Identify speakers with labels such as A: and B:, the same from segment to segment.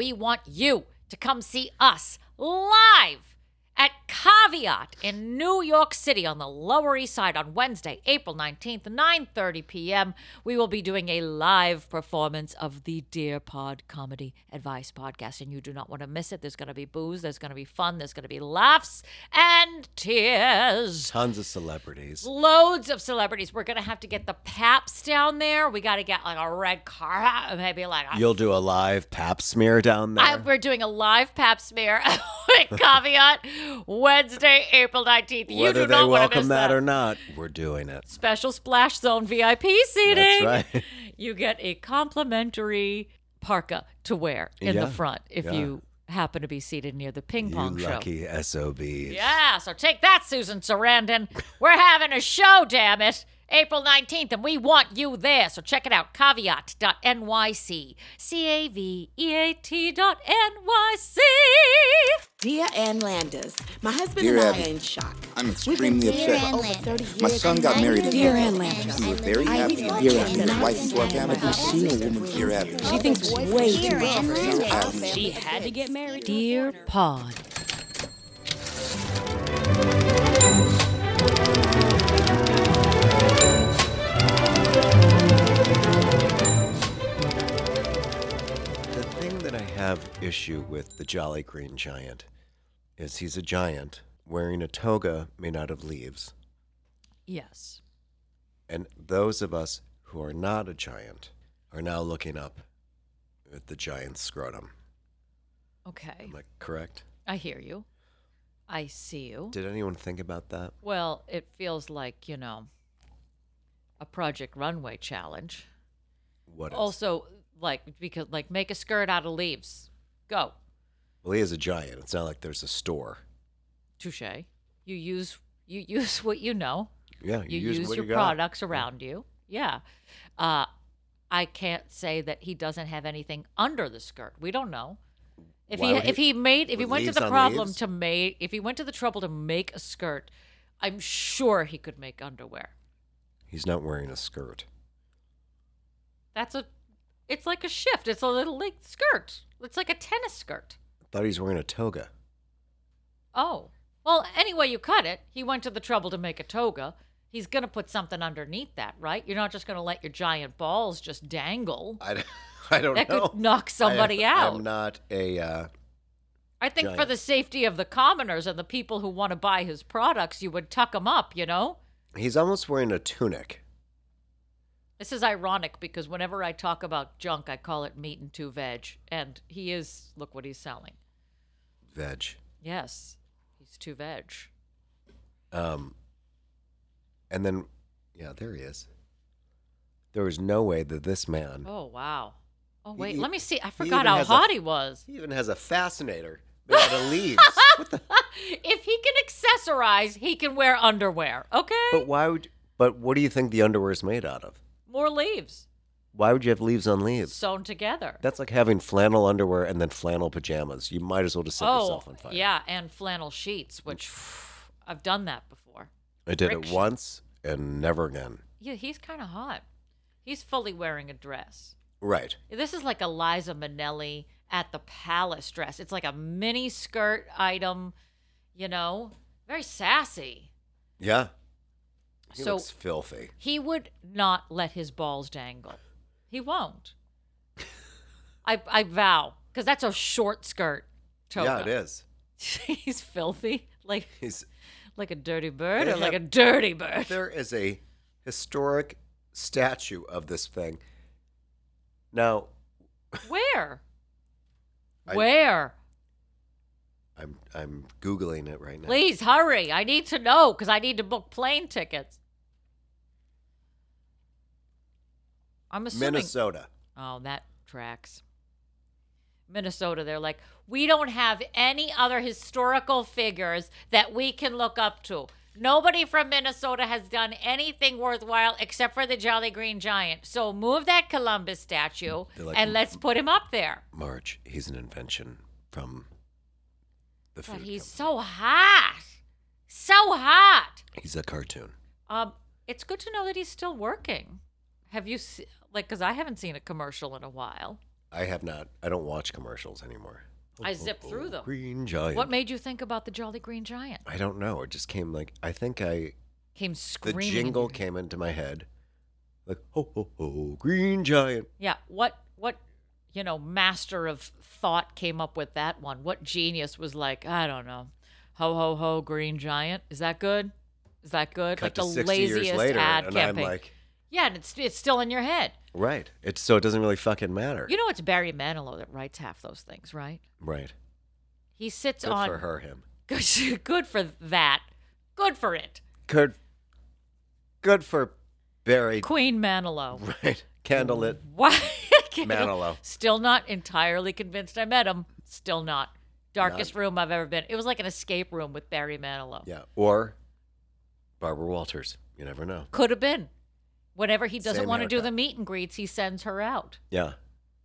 A: we want you to come see us live at Caveat in New York City on the Lower East Side on Wednesday, April 19th, 9:30 p.m. We will be doing a live performance of the Dear Pod Comedy Advice podcast and you do not want to miss it. There's going to be booze, there's going to be fun, there's going to be laughs and tears.
B: Tons of celebrities.
A: Loads of celebrities. We're gonna have to get the Paps down there. We got to get like a red car, maybe like a
B: You'll do a live pap smear down there.
A: I, we're doing a live pap smear with caveat Wednesday, April 19th. You
B: Whether
A: do
B: they
A: want to
B: welcome
A: miss
B: that,
A: that.
B: or not, we're doing it.
A: Special Splash Zone VIP seating.
B: That's right.
A: You get a complimentary parka to wear in
B: Yeah,
A: the front if
B: yeah.
A: you happen to be seated near the ping
B: You
A: pong show.
B: lucky SOBs.
A: Yeah, so take that, Susan Sarandon. We're having a show, damn it. April 19th, and we want you there. So check it out, caveat.nyc. C A V E A T dot NYC.
C: Dear Ann Landers, my husband
D: Dear
C: and I are in shock.
D: I'm extremely upset.
C: for over 30 years.
D: My son got married in
C: Dear
D: April.
C: Ann Landers.
D: We were very happy
C: thought
D: and
C: you
D: dear
C: were
D: Abby, his wife is working.
C: and
D: I've seen a woman, dear Abby.
C: She thinks way too much of herself.
D: Abby.
C: She had to get married.
A: Dear
C: foreigner.
A: Pod.
B: Have issue with the Jolly Green Giant is he's a giant wearing a toga made out of leaves.
A: Yes.
B: And those of us who are not a giant are now looking up at the giant's scrotum.
A: Okay.
B: Am I correct?
A: I hear you. I see you.
B: Did anyone think about that?
A: Well, it feels like, you know, a Project Runway challenge.
B: What is?
A: Also, like, because, like, make a skirt out of leaves. Go.
B: well, he is a giant. It's not like there's a store.
A: Touche. You use you use what you know.
B: Yeah,
A: You,
B: use,
A: use,
B: what
A: your
B: you got.
A: products around you. Yeah. Uh, I can't say that he doesn't have anything under the skirt. We don't know. If
B: Why
A: he if
B: he-
A: he made if he went to the problem
B: leaves?
A: to make if he went to the trouble to make a skirt, I'm sure he could make underwear.
B: He's not wearing a skirt.
A: That's a it's like a shift. It's a little like skirt. It's like a tennis skirt.
B: I thought he was wearing a toga.
A: Oh. Well, anyway, you cut it, he went to the trouble to make a toga. He's going to put something underneath that, right? You're not just going to let your giant balls just dangle.
B: I don't
A: That
B: know.
A: That could knock somebody
B: I,
A: out.
B: I'm not a. Uh,
A: I think for the safety of the commoners and the people who want to buy his products, you would tuck him up, you know?
B: he's almost wearing a tunic.
A: This is ironic because whenever I talk about junk, I call it meat and two veg. And he is, look what he's selling.
B: Veg.
A: Yes, he's two veg.
B: Um, and then, yeah, there he is. There was no way that this man.
A: Oh, wow. Oh, wait,
B: he-
A: let me see. I forgot
B: even
A: how
B: has a-
A: hot he was.
B: He even has a fascinator made out of leaves. what the?
A: if he can accessorize, he can wear underwear. Okay?
B: But why would? But what do you think the underwear is made out of?
A: More leaves
B: Why would you have leaves on leaves?
A: sewn together.
B: That's like having flannel underwear and then flannel pajamas. You might as well just set
A: oh,
B: yourself on fire.
A: yeah, and flannel sheets, which I've done that before.
B: I did it once and never again.
A: Yeah, he's kind of hot. He's fully wearing a dress.
B: Right.
A: This is like Eliza Liza Minnelli at the palace dress. It's like a mini skirt item, you know, very sassy.
B: Yeah. He
A: So-
B: looks filthy.
A: He would not let his balls dangle. He won't. I I vow, because that's a short skirt. Toga.
B: Yeah, it is.
A: He's filthy, like
B: He's
A: like a dirty bird, or like a dirty bird.
B: there is a historic statue of this thing. Now,
A: Where?
B: I-
A: Where?
B: I'm I'm googling it right now.
A: Please hurry. I need to know because I need to book plane tickets. I'm assuming.
B: Minnesota.
A: Oh, that tracks. Minnesota, they're like, we don't have any other historical figures that we can look up to. Nobody from Minnesota has done anything worthwhile except for the Jolly Green Giant. So move that Columbus statue
B: like,
A: and let's put him up there.
B: March. He's an invention from the food.
A: But he's
B: company.
A: so hot. So hot.
B: He's a cartoon.
A: Um, it's good to know that he's still working. Have you se- like? Because I haven't seen a commercial in a while.
B: I have not. I don't watch commercials anymore.
A: I zip oh, through them.
B: Green Giant.
A: What made you think about the Jolly Green Giant?
B: I don't know. It just came like I think I
A: Came
B: the
A: screaming.
B: jingle came into my head, like ho ho ho, Green Giant.
A: Yeah. What what you know, master of thought came up with that one? What genius was like, I don't know. Ho ho ho green giant. Is that good? Is that good?
B: Cut
A: like
B: to
A: the
B: 60
A: laziest
B: years later,
A: ad
B: and
A: campaign.
B: I'm like,
A: yeah, and it's it's still in your head.
B: right. It's so it doesn't really fucking matter.
A: You know it's Barry Manilow that writes half those things, right?
B: right.
A: He sits
B: Good
A: on
B: for her, him.
A: Good, good for that. Good for it.
B: Good. Good for Barry.
A: Queen Manilow.
B: Right. Candlelit.
A: Why?
B: Manilow.
A: Still not entirely convinced I met him. Still not. Darkest room I've ever been. It was like an escape room with Barry Manilow.
B: Yeah. Or Barbara Walters. You never know.
A: Could have been. Whenever he doesn't
B: Same
A: want to do
B: haircut.
A: the meet and greets, he sends her out.
B: Yeah.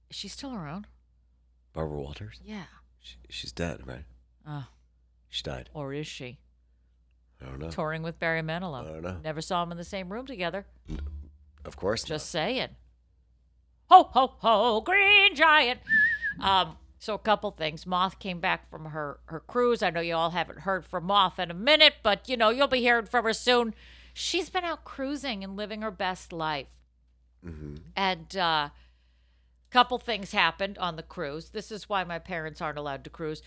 A: Is she still around?
B: Barbara Walters.
A: Yeah.
B: She, she's dead, right?
A: Oh,
B: She died.
A: or is she?
B: I don't know.
A: Touring with Barry Manilow.
B: I don't know.
A: Never saw him in the same room together.
B: Of course.
A: Just saying. Ho ho ho, Green Giant. Um, so a couple things. Moth came back from her her cruise. I know you all haven't heard from Moth in a minute, but you know you'll be hearing from her soon. She's been out cruising and living her best life.
B: hmm
A: And uh, couple things happened on the cruise. This is why my parents aren't allowed to cruise.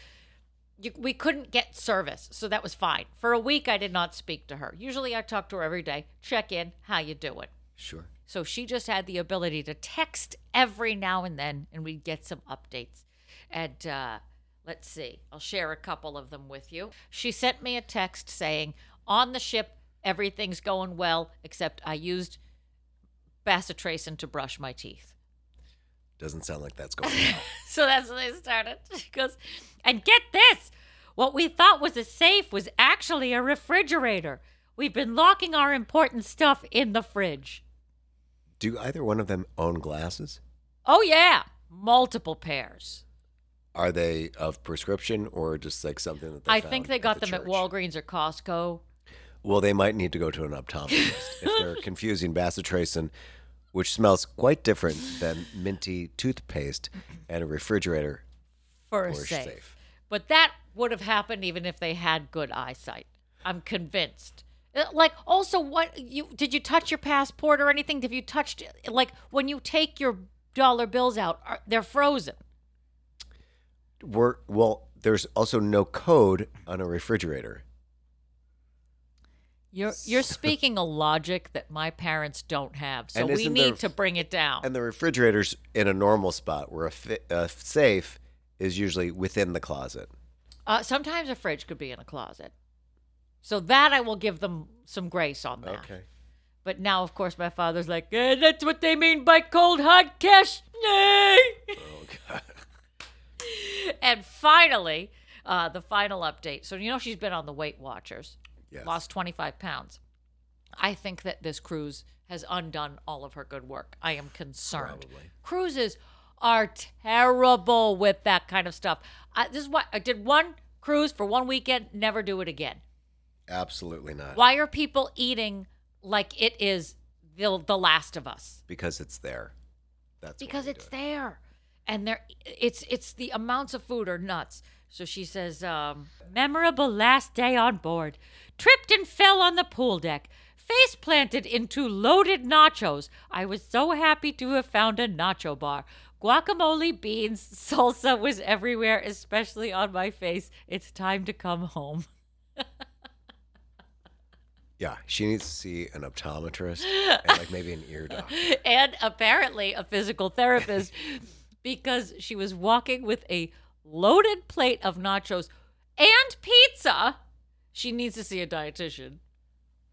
A: You, we couldn't get service, so that was fine. For a week, I did not speak to her. Usually, I talk to her every day, check in, how you doing.
B: Sure.
A: So she just had the ability to text every now and then, and we'd get some updates. And uh, let's see, I'll share a couple of them with you. She sent me a text saying, On the ship, everything's going well, except I used bacitracin to brush my teeth.
B: Doesn't sound like that's going well.
A: So that's when they started. She goes, and get this what we thought was a safe was actually a refrigerator. We've been locking our important stuff in the fridge.
B: Do either one of them own glasses?
A: Oh, yeah, multiple pairs.
B: Are they of prescription or just like something that they
A: I think they got
B: the
A: them at? Walgreens or Costco.
B: Well, they might need to go to an optometrist if they're confusing bacitracin, which smells quite different than minty toothpaste, and a refrigerator
A: for a
B: for
A: safe.
B: safe.
A: But that would have happened even if they had good eyesight. I'm convinced. Uh, Like also what you did you touch your passport or anything? Have you touched like when you take your dollar bills out, are, they're frozen.
B: We're, well, there's also no code on a refrigerator.
A: You're you're speaking a logic that my parents don't have. So
B: And
A: we
B: isn't
A: need
B: there-
A: to bring it down.
B: And the refrigerator's in a normal spot where a, fi- a safe is usually within the closet.
A: Uh, sometimes a fridge could be in a closet. So that I will give them some grace on that.
B: Okay.
A: But now, of course, my father's like, eh, that's what they mean by cold hard cash. Nay.
B: Oh, God.
A: and finally, uh, the final update. So, you know, she's been on the Weight Watchers,
B: Yes.
A: lost 25 pounds. I think that this cruise has undone all of her good work. I am concerned.
B: Probably.
A: Cruises are terrible with that kind of stuff. I, this is what I did one cruise for one weekend, never do it again.
B: Absolutely not.
A: Why are people eating like it is the, the last of us?
B: Because it's there. That's
A: because it's
B: it.
A: there and there it's it's the amounts of food are nuts so she says um memorable last day on board. Tripped and fell on the pool deck. Face planted into loaded nachos. I was so happy to have found a nacho bar. Guacamole beans salsa was everywhere especially on my face. It's time to come home.
B: Yeah, she needs to see an optometrist and like maybe an ear doctor.
A: and apparently a physical therapist because she was walking with a loaded plate of nachos and pizza. She needs to see a dietitian.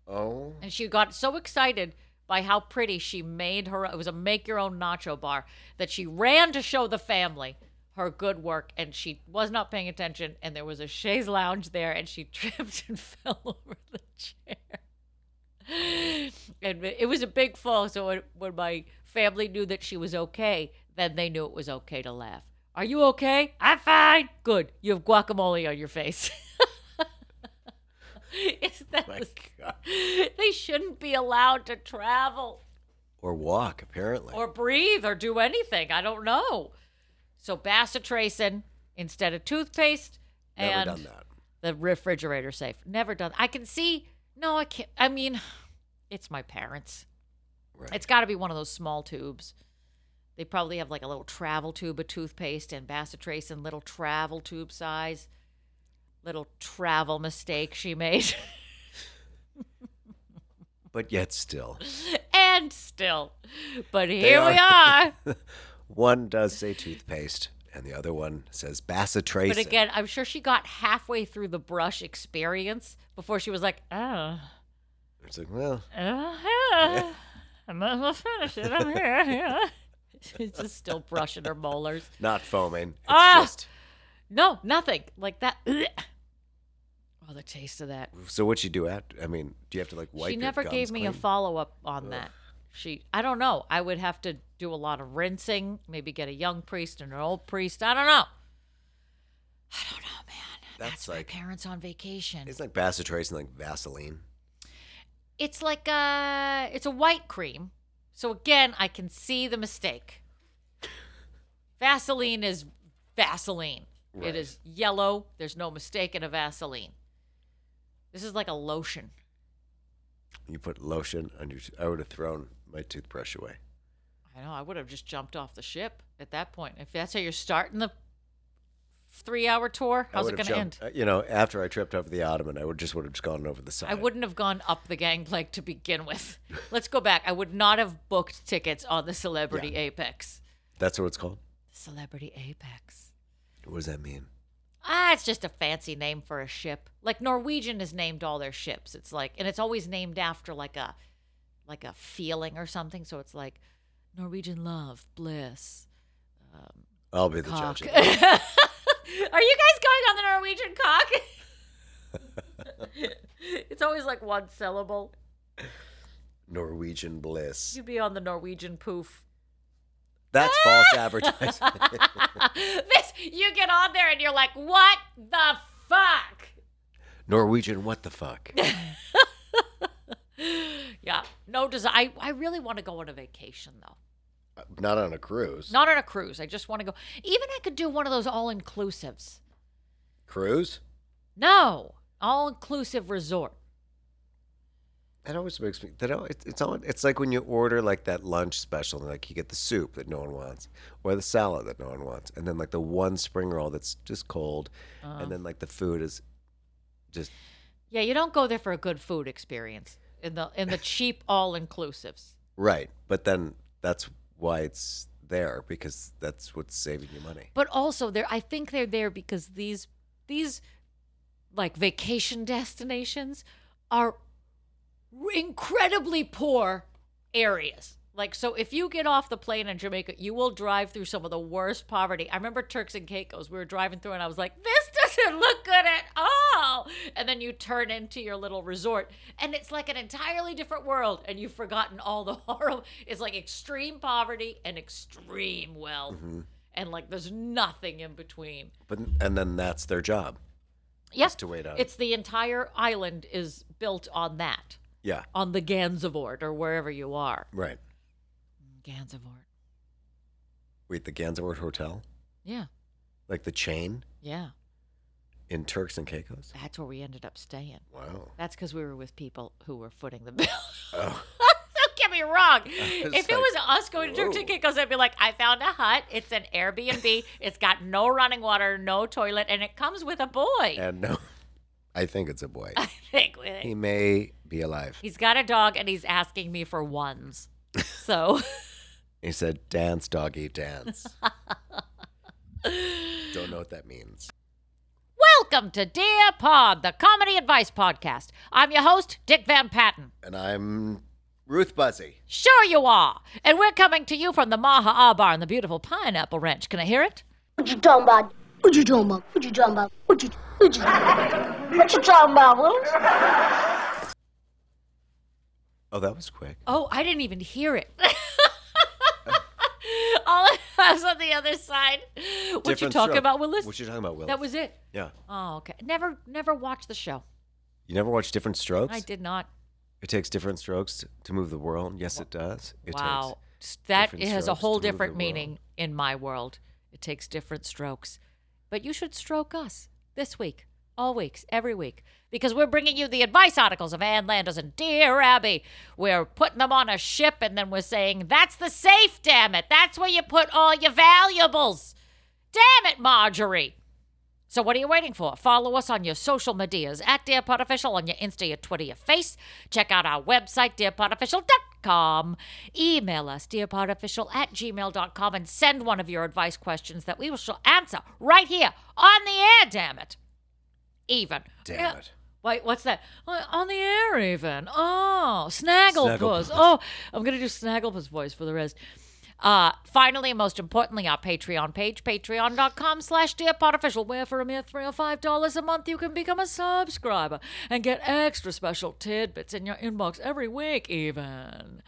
B: Oh,
A: And she got so excited by how pretty she made her it was a make your own nacho bar that she ran to show the family her good work and she was not paying attention and there was a chaise lounge there and she tripped and fell over the chair and it was a big fall so when, when my family knew that she was okay then they knew it was okay to laugh are you okay i'm fine good you have guacamole on your face Is that
B: my God.
A: they shouldn't be allowed to travel
B: Or walk, apparently.
A: or breathe or do anything. I don't know. So bacitracin instead of toothpaste
B: Never
A: and
B: done that.
A: the refrigerator safe. Never done. I can see. No, I can't. I mean, it's my parents.
B: Right.
A: It's got to be one of those small tubes. They probably have like a little travel tube of toothpaste and bacitracin, little travel tube size. Little travel mistake she made.
B: But yet still,
A: and still. But here we are.
B: one does say toothpaste, and the other one says bacitracin.
A: But again, I'm sure she got halfway through the brush experience before she was like, oh,
B: it's like, well,
A: uh, yeah. I might as well finish it. I'm here. Yeah. She's just still brushing her molars.
B: not foaming. It's
A: Ah!
B: just.
A: No, nothing like that. Oh, the taste of that.
B: So what you do at? I mean, do you have to like wipe?
A: she never gave me a follow up on that. She, I don't know. I would have to do a lot of rinsing. Maybe get a young priest and an old priest. I don't know. I don't know, man.
B: That's
A: That's,
B: like-
A: my parents on vacation.
B: It's like bacitracin, like Vaseline.
A: It's like a, it's a white cream. So again, I can see the mistake. Vaseline is Vaseline.
B: Right.
A: It is yellow. There's no mistake in a Vaseline. This is like a lotion.
B: You put lotion on your. I would have thrown my toothbrush away.
A: I know. I would have just jumped off the ship at that point. If that's how you're starting the three-hour tour, how's it going to end?
B: uh, You know, after I tripped over the ottoman, I would just would have just gone over the side.
A: I wouldn't have gone up the gangplank to begin with. Let's go back. I would not have booked tickets on the Celebrity Apex.
B: That's what it's called.
A: Celebrity Apex.
B: What does that mean?
A: Ah, it's just a fancy name for a ship. Like Norwegian has named all their ships. It's like, and it's always named after like a, like a feeling or something. So it's like Norwegian love, bliss,
B: I'll be the
A: cock.
B: judge.
A: Are you guys going on the Norwegian cock? it's always like one syllable.
B: Norwegian bliss.
A: You'd be on the Norwegian poof.
B: That's false advertising.
A: this you get on there and you're like, what the fuck?
B: Norwegian, what the fuck?
A: Yeah, no desire. I, I really want to go on a vacation though.
B: Not on a cruise.
A: Not on a cruise. I just want to go. Even I could do one of those all inclusives.
B: Cruise?
A: No, all inclusive resort.
B: That always makes me. That al- it's it's all, It's like when you order like that lunch special, and like you get the soup that no one wants, or the salad that no one wants, and then like the one spring roll that's just cold,
A: Uh-huh.
B: and then like the food is just
A: Yeah, you don't go there for a good food experience in the in the cheap all inclusives.
B: right. But then that's why it's there because that's what's saving you money.
A: But also, they're I think they're there because these these like vacation destinations are incredibly poor areas. Like so if you get off the plane in Jamaica, you will drive through some of the worst poverty. I remember Turks and Caicos. We were driving through and I was like, this doesn't look good at all. And then you turn into your little resort and it's like an entirely different world and you've forgotten all the horror it's like extreme poverty and extreme wealth. Mm-hmm. And like there's nothing in between.
B: But and then that's their job.
A: Yes,
B: to wait out.
A: It's the entire island is built on that,
B: Yeah.
A: on the Gansevoort or wherever you are.
B: Right.
A: Gansevoort.
B: Wait, the Gansevoort Hotel,
A: Yeah,
B: like the chain
A: yeah.
B: In Turks and Caicos.
A: That's where we ended up staying.
B: Wow.
A: That's because we were with people who were footing the bill.
B: Oh.
A: Don't get me wrong. If it was us going to Turks and. Caicos, I'd be like, I found a hut. It's an Airbnb. it's got no running water, no toilet, and it comes with a boy.
B: And no, I think it's a boy.
A: I think.
B: He may be alive.
A: He's got a dog, and he's asking me for ones. So.
B: He said, "Dance, doggy, dance." Don't know what that means.
A: Welcome to Dear Pod, the comedy advice podcast. I'm your host, Dick Van Patten.
B: And I'm Ruth Buzzi.
A: Sure you are. And we're coming to you from the Maha Ah Bar in the beautiful Pineapple Ranch. Can I hear it?
E: What you talking about? What you talking about? What you talking about? What you what you what you talking about, Willis?
B: Oh, that was quick.
A: Oh, I didn't even hear it. All I was on the other side. What you
B: Different
A: talking
B: stroke.
A: about, Willis?
B: What you talking about, Willis?
A: That was it.
B: Yeah.
A: Oh, okay. Never, never watched the show.
B: You never watched Diff'rent Strokes?
A: I did not.
B: It takes different strokes to, move the world. Yes, it does. It
A: wow.
B: takes
A: That has a whole different meaning in my world. It takes different strokes. But you should stroke us this week, all weeks, every week, because we're bringing you the advice articles of Ann Landers and Dear Abby. We're putting them on a ship and then we're saying, that's the safe, damn it. That's where you put all your valuables. Damn it, Marjorie. So what are you waiting for? Follow us on your social medias at Dear Official on your Insta, your Twitter, your Face. Check out our website, dearpodofficial.com. Email us, dearpodofficial at gmail.com, and send one of your advice questions that we will shall answer right here on the air, damn it. Even.
B: Damn it.
A: Wait, what's that? On the air, even. Oh, Snagglepuss.
B: Snagglepuss.
A: Oh, I'm going to do Snagglepuss voice for the rest. Uh, finally, and most importantly, our Patreon page, patreon.com slash dearpodofficial, where for a mere three or five dollars a month you can become a subscriber and get extra special tidbits in your inbox every week, even.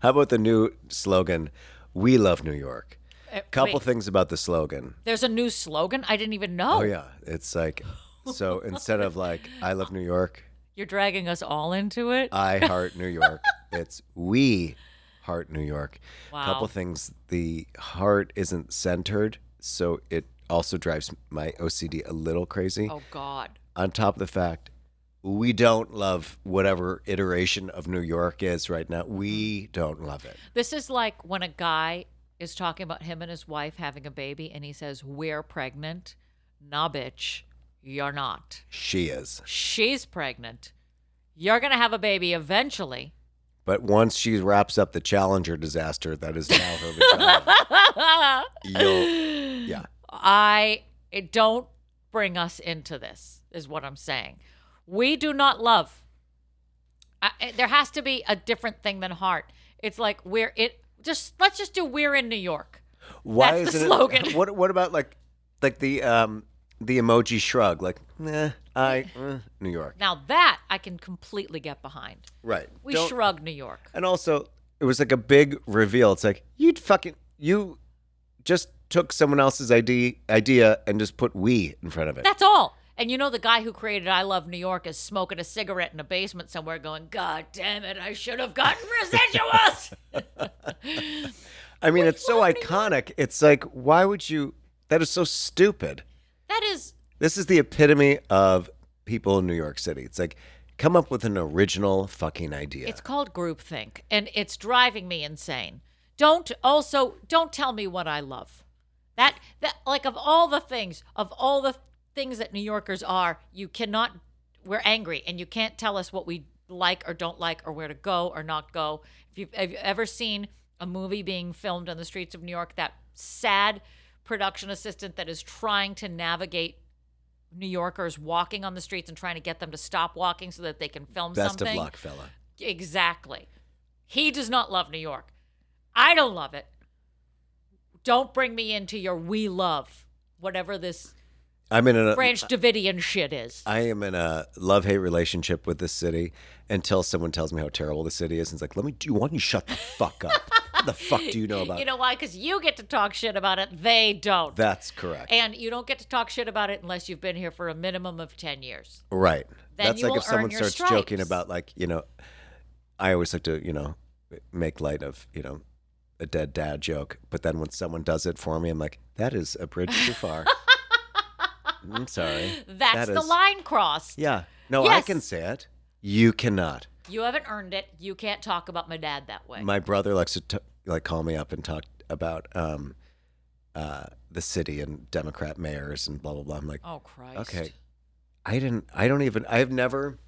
B: How about the new slogan, We Love New York?
A: Uh,
B: Couple
A: wait,
B: things about the slogan.
A: There's a new slogan I didn't even know.
B: Oh, yeah. It's like, so instead of like, I love New York,
A: You're dragging us all into it.
B: I heart New York, it's we heart New York.
A: Wow.
B: Couple things. The heart isn't centered, so it also drives my OCD a little crazy.
A: oh, God.
B: On top of the fact, we don't love whatever iteration of New York is right now. We mm-hmm. don't love it.
A: This is like when a guy is talking about him and his wife having a baby and he says, We're pregnant. Nah, bitch, you're not.
B: She is.
A: She's pregnant. You're going to have a baby eventually.
B: But once she wraps up the Challenger disaster that is now her vagina, you'll, yeah.
A: I it, don't bring us into this, is what I'm saying. We do not love. I, I- there has to be a different thing than heart. It's like we're it. Just let's just do we're in New York.
B: Why
A: That's the
B: isn't
A: slogan.
B: It, what what about like like the um the emoji shrug like nah I uh, New York
A: Now that I can completely get behind.
B: right
A: We
B: Don't-
A: shrug New York.
B: and also it was like a big reveal it's like you'd fucking you just took someone else's idea idea and just put we in front of it
A: That's all. And you know the guy who created I Love New York is smoking a cigarette in a basement somewhere going, God damn it, I should have gotten residuals.
B: I mean it's so iconic it's like why would you that is so stupid
A: that is
B: this is the epitome of people in New York City it's like come up with an original fucking idea
A: it's called groupthink and it's driving me insane. Don't also don't tell me what I love. That that like of all the things, of all the things that New Yorkers are, you cannot we're angry and you can't tell us what we like or don't like or where to go or not go. If you've, have you ever seen a movie being filmed on the streets of New York, that sad production assistant that is trying to navigate New Yorkers walking on the streets and trying to get them to stop walking so that they can film
B: best
A: something.
B: of luck fella
A: Exactly. He does not love New York. I don't love it. Don't bring me into your we love, whatever this
B: I'm in a
A: Branch Davidian shit is.
B: I am in a love hate relationship with this city until someone tells me how terrible the city is. And it's like, let me do. Why don't you shut the fuck up? what the fuck do you know about?
A: You know why? Because you get to talk shit about it. They don't.
B: That's correct.
A: and you don't get to talk shit about it unless you've been here for a minimum of 10 years.
B: right.
A: Then
B: That's
A: you
B: like if someone starts joking
A: stripes.
B: about like you know, I always like to you know make light of you know a dead dad joke, but then when someone does it for me, I'm like, that is a bridge too far. I'm sorry.
A: That's
B: That
A: the
B: is-
A: line crossed.
B: Yeah. No, I can say it. You cannot.
A: You haven't earned it. You can't talk about my dad that way.
B: My brother likes to t- like call me up and talk about um, uh, the city and Democrat mayors and blah blah blah. I'm like,
A: oh, Christ.
B: okay, I didn't. I don't even. I've never.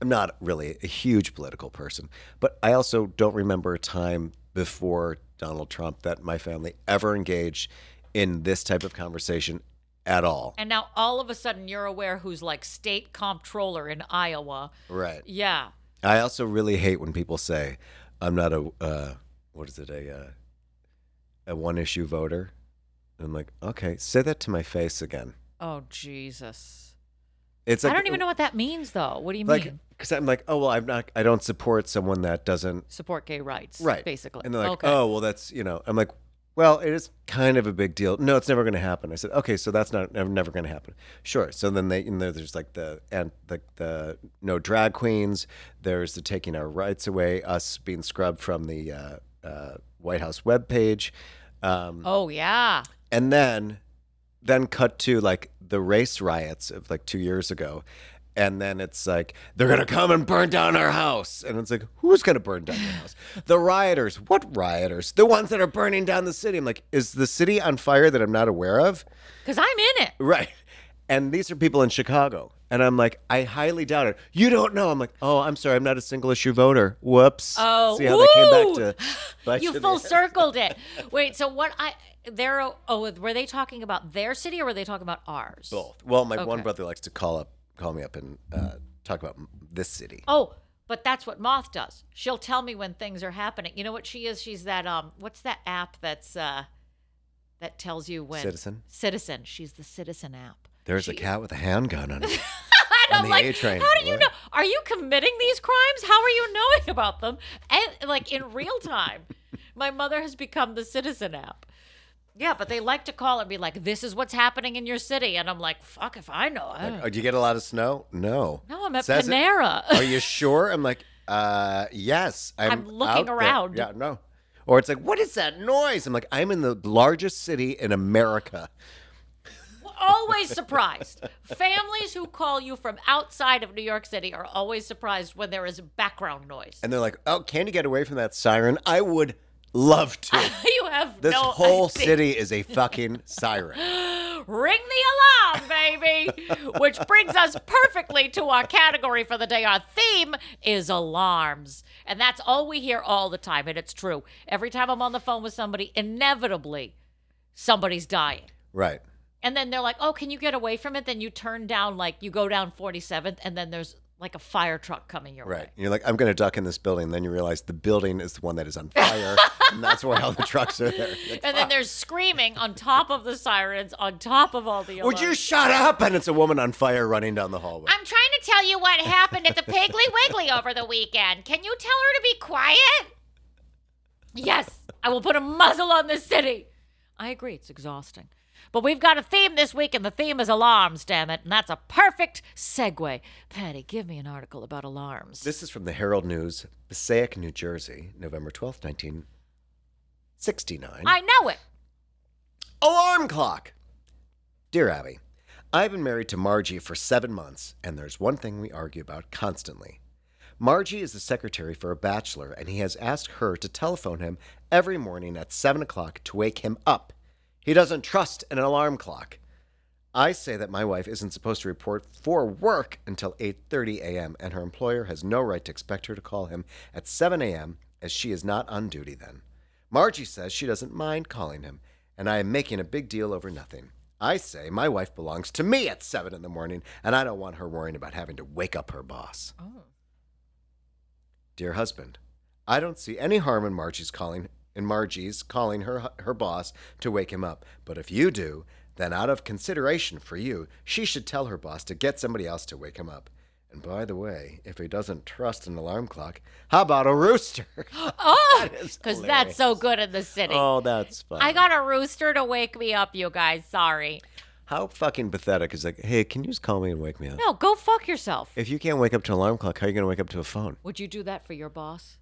B: I'm not really a huge political person, but I also don't remember a time before Donald Trump that my family ever engaged in this type of conversation at all.
A: And now all of a sudden you're aware who's like state comptroller in Iowa.
B: Right.
A: Yeah.
B: I also really hate when people say, "I'm not a uh, what is it a uh, a one issue voter." I'm like, okay, say that to my face again.
A: Oh, Jesus.
B: It's like
A: I don't even know what that means, though. What do you
B: like
A: mean?
B: because I'm like, oh well, I'm not. I don't support someone that doesn't
A: Support gay rights.
B: right
A: Basically.
B: And they're like,
A: okay.
B: oh well, that's you know. I'm like, well, it is kind of a big deal. No, it's never going to happen. I said, okay, so that's not never, never going to happen. Sure. So then they, you know, there's like the and the the no drag queens. There's the taking our rights away, us being scrubbed from the uh, uh, White House webpage. Um,
A: Oh yeah.
B: and then then cut to like the race riots of like two years ago and then it's like they're gonna come and burn down our house. And it's like who's gonna burn down your house? The rioters. What rioters? The ones that are burning down the city. I'm like is the city on fire that i'm not aware of?
A: Because I'm in it.
B: right. And these are people in chicago. And i'm like i highly doubt it. You don't know. I'm like oh i'm sorry. I'm not a single issue voter. Whoops.
A: Oh,
B: see how that came back to
A: You full circled it. Wait, so what I they're oh were they talking about their city or were they talking about ours?
B: both. Well my one brother likes to call up call me up and uh, talk about this city
A: Oh, but that's what Moth does. She'll tell me when things are happening. You know what she is? She's that um what's that app that's uh that tells you when
B: Citizen?
A: Citizen. She's the Citizen app.
B: There's a cat with a handgun on it. On
A: I'm
B: the
A: like,
B: A train.
A: how do you
B: What?
A: know? Are you committing these crimes? How are you knowing about them? And like in real time. My mother has become the Citizen app. Yeah, but they like to call and be like, "This is what's happening in your city," and I'm like, "Fuck if I know."
B: Like, oh, do you get a lot of snow? No.
A: no, I'm at
B: Says it.
A: Panera.
B: Are you sure? I'm like, uh, yes. I'm,
A: I'm looking
B: out there."
A: around.
B: Yeah, no. Or it's like, what is that noise? I'm like, I'm in the largest city in America.
A: always surprised. Families who call you from outside of New York City are always surprised when there is background noise.
B: And they're like, oh, can you get away from that siren? I would love to.
A: you have
B: This
A: no
B: whole
A: idea.
B: city is a fucking siren.
A: Ring the alarm, baby! Which brings us perfectly to our category for the day. Our theme is alarms. And that's all we hear all the time. And it's true. Every time I'm on the phone with somebody, inevitably somebody's dying.
B: Right.
A: And then they're like, oh, can you get away from it? Then you turn down, like, you go down 47th, and then there's like a fire truck coming your
B: Right.
A: way. Right.
B: You're like, I'm going to duck in this building. Then you realize the building is the one that is on fire. and that's why all the trucks are there. Like,
A: And then there's screaming on top of the sirens, on top of all the
B: Would you shut up? And it's a woman on fire running down the hallway.
A: I'm trying to tell you what happened at the Piggly Wiggly over the weekend. Can you tell her to be quiet? Yes, I will put a muzzle on this city. I agree, it's exhausting. But we've got a theme this week, and the theme is alarms, damn it. And that's a perfect segue. Patty, give me an article about alarms.
B: This is from the Herald News, Passaic, New Jersey, November 12th, 1969.
A: I know it.
B: Alarm clock! Dear Abby, I've been married to Margie for seven months, and there's one thing we argue about constantly. Margie is the secretary for a bachelor, and he has asked her to telephone him every morning at 7 o'clock to wake him up. He doesn't trust an alarm clock. I say that my wife isn't supposed to report for work until 8:30 a.m. and her employer has no right to expect her to call him at 7 a.m. as she is not on duty then. Margie says she doesn't mind calling him, and I am making a big deal over nothing. I say my wife belongs to me at 7 in the morning, and I don't want her worrying about having to wake up her boss. Oh. Dear husband, I don't see any harm in Margie's calling in Margie's calling her her boss to wake him up. But if you do, then out of consideration for you, she should tell her boss to get somebody else to wake him up. And by the way, if he doesn't trust an alarm clock, how about a rooster?
A: Oh, because that's so good in the city.
B: oh, that's fun.
A: I got a rooster to wake me up, you guys. Sorry.
B: How fucking pathetic is like, hey, can you just call me and wake me up?
A: No, go fuck yourself.
B: If you can't wake up to an alarm clock, how are you going to wake up to a phone?
A: Would you do that for your boss?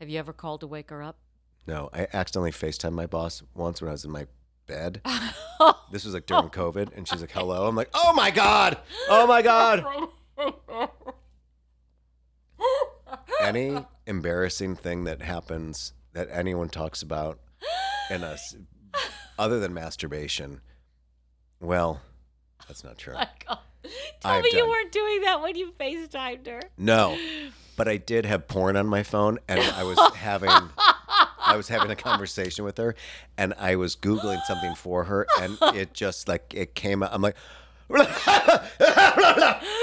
A: Have you ever called to wake her up?
B: No, I accidentally FaceTime my boss once when I was in my bed. this was like during COVID, and she's like, hello. I'm like, oh my God. Oh my God. Any embarrassing thing that happens that anyone talks about in us, other than masturbation, well, that's not true.
A: Oh my God. Tell
B: I've
A: me you
B: done-
A: weren't doing that when you FaceTimed her.
B: No, but I did have porn on my phone, and I was having I was having a conversation with her, and I was googling something for her, and it just like it came out. I'm like.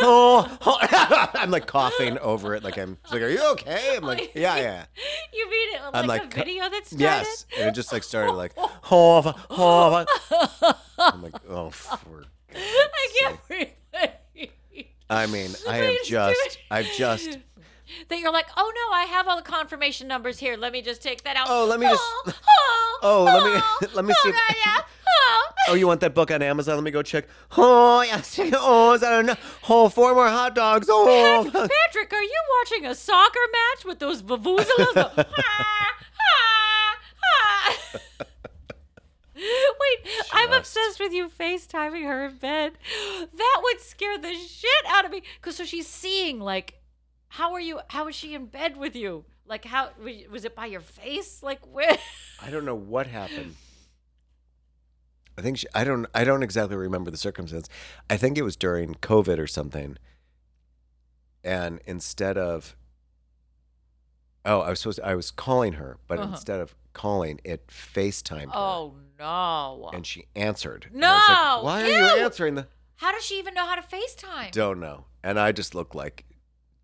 B: Oh, I'm like coughing over it, like I'm like, "Are you okay?" I'm like, "Yeah, yeah."
A: You mean it like,
B: I'm
A: a
B: like,
A: video that started?
B: Yes, and it just like started like, "Oh, oh." I'm like, "Oh, for
A: I can't breathe.
B: I mean, I have just. I've just,
A: that you're like, oh no, I have all the confirmation numbers here. Let me just take that out.
B: Oh, let me just-
A: Oh, oh,
B: Oh, let me-
A: oh,
B: let me see
A: Oh,
B: if-
A: God, yeah. Oh.
B: oh, you want that book on Amazon? Let me go check. Oh, yes. Oh, is that enough? Oh, four more hot dogs. Oh,
A: Patrick, are you watching a soccer match with those vuvuzelas? Ah, ah, ah. Wait, I'm obsessed with you FaceTiming her in bed. That would scare the shit out of me. Cause so she's seeing like, how are you? How is she in bed with you? Like how was it by your face? Like where?
B: I don't know what happened. I think she, I don't I don't exactly remember the circumstance. I think it was during COVID or something. And instead of Oh, I was supposed to, I was calling her, but
A: Uh-huh.
B: instead of calling, it FaceTimed her.
A: Oh no!
B: And she answered. Was like,
A: No!
B: Why are you answering the
A: How does she even know how to FaceTime?
B: Don't know. And I just look like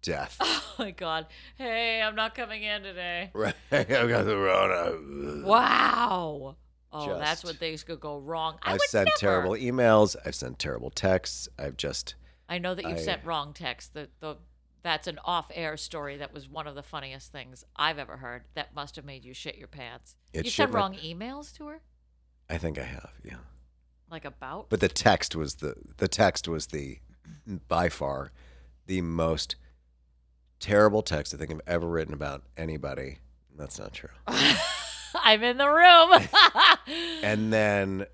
B: death.
A: Oh my god! Hey, I'm not coming in today.
B: right. I got the Rona.
A: Wow. Oh, that's
B: Just-
A: when things could go wrong. I
B: I've
A: would
B: sent
A: never.
B: terrible emails. I've sent terrible texts. I've just
A: I know that you've
B: I-
A: sent wrong texts. The the that's an off-air story that was one of the funniest things I've ever heard. That must have made you shit your pants.
B: It
A: you
B: shit
A: sent
B: my-
A: wrong emails to her,
B: I think I have, yeah.
A: like about.
B: But the text was the the text was the by far the most terrible text I think I've ever written about anybody. That's not true.
A: I'm in the room.
B: And then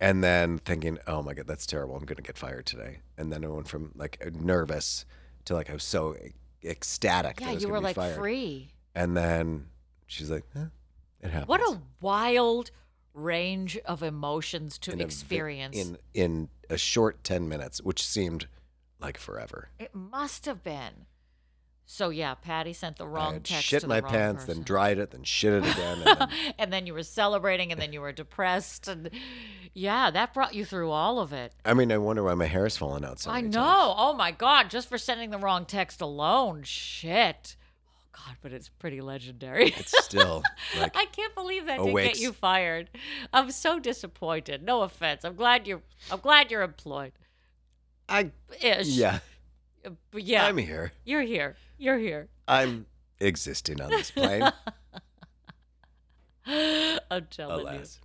B: and then thinking, "Oh my god, that's terrible. I'm going to get fired today." And then I went from like nervous to like I was so ecstatic
A: yeah, you were like
B: fired.
A: free.
B: And then she's like, eh, "It happens."
A: What a wild range of emotions to
B: In a
A: experience.
B: in in a short 10 minutes, which seemed like forever.
A: It must have been. So yeah, Patty sent the
B: I
A: wrong
B: had
A: text
B: shit
A: to
B: my pants,
A: person.
B: then dried it, then shit it again. And then,
A: and then you were celebrating, and then you were depressed, and yeah, that brought you through all of it.
B: I mean, I wonder why my hair is falling out so
A: I know.
B: times.
A: Oh my god, just for sending the wrong text alone, shit. Oh god, but it's pretty legendary.
B: It's still like
A: I can't believe that didn't get you fired. I'm so disappointed. No offense. I'm glad you're. I'm glad you're employed.
B: I
A: Ish.
B: yeah, uh,
A: But yeah.
B: I'm here.
A: You're here. You're here.
B: I'm existing on this plane,
A: I'm telling
B: alas.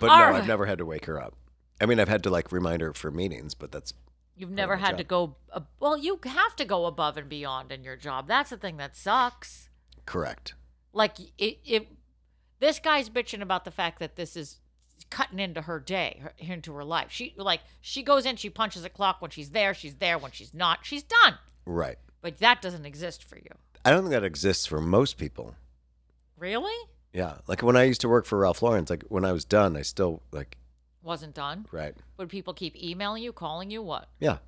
B: But
A: All
B: no,
A: right.
B: I've never had to wake her up. I mean, I've had to like remind her for meetings, but that's
A: you. You've never had to go. ab- Well, you have to go above and beyond in your job. That's the thing that sucks.
B: correct.
A: Like it. it this guy's bitching about the fact that this is cutting into her day, her, into her life. She like she goes in, she punches a clock when she's there. She's there when she's not. She's done.
B: Right.
A: But that doesn't exist for you.
B: I don't think that exists for most people.
A: Really?
B: Yeah, like when I used to work for Ralph Lauren, like when I was done, I still like
A: Wasn't done.
B: right.
A: Would people keep emailing you, calling you? What?
B: Yeah.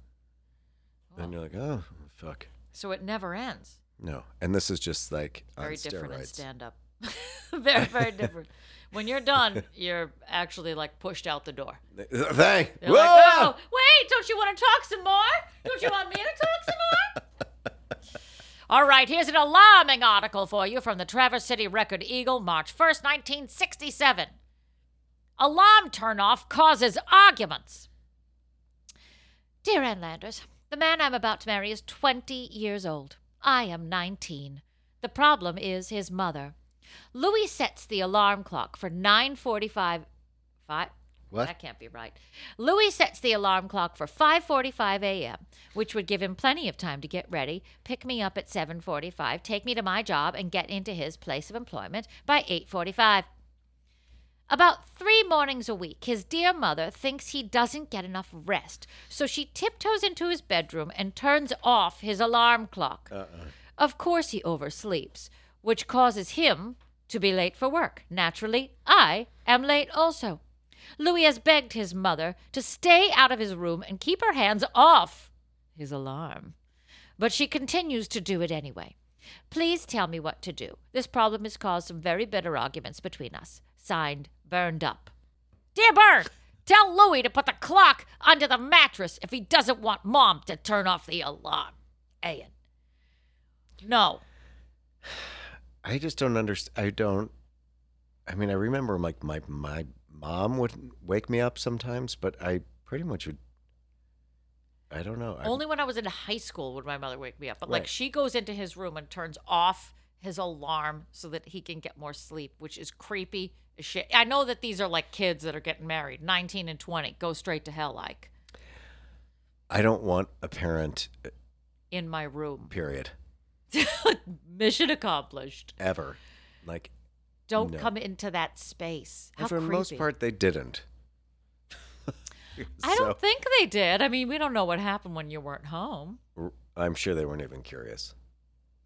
B: Oh. And you're like, oh fuck,
A: So it never ends.
B: no. And this is just like
A: very different in stand up. very, very different. When you're done, you're actually like pushed out the door.
B: Thank.
A: Like, oh, wait, don't you want to talk some more? Don't you want me to talk some more? All right, here's an alarming article for you from the Traverse City Record Eagle, March 1st, 1967. Alarm turnoff causes arguments. Dear Ann Landers, the man I'm about to marry is 20 years old. I am 19. The problem is his mother. Louis sets the alarm clock for 9:45 five
B: What?
A: That can't be right. Louis sets the alarm clock for 5:45 a.m., which would give him plenty of time to get ready, pick me up at 7:45, take me to my job and get into his place of employment by 8:45. About three mornings a week, his dear mother thinks he doesn't get enough rest, so she tiptoes into his bedroom and turns off his alarm clock. Uh-uh. Of course, he oversleeps, which causes him to be late for work. Naturally, I am late also. Louis has begged his mother to stay out of his room and keep her hands off his alarm. But she continues to do it anyway. Please tell me what to do. This problem has caused some very bitter arguments between us. Signed, Burned Up. Dear Burn, tell Louis to put the clock under the mattress if he doesn't want Mom to turn off the alarm. Ian. No.
B: I just don't understand. I don't. I mean, I remember like my my mom would wake me up sometimes, but I pretty much would. I don't know. I-
A: Only when I was in high school would my mother wake me up. But like she goes into his room and turns off his alarm so that he can get more sleep, which is creepy as shit. I know that these are like kids that are getting married, 19 and 20, go straight to hell like
B: I don't want a parent. uh,
A: in my room.
B: Period.
A: Mission accomplished.
B: Ever. Like
A: don't
B: No.
A: come into that space. How
B: and for the most part, they didn't.
A: I don't think they did. I mean, we don't know what happened when you weren't home.
B: I'm sure they weren't even curious.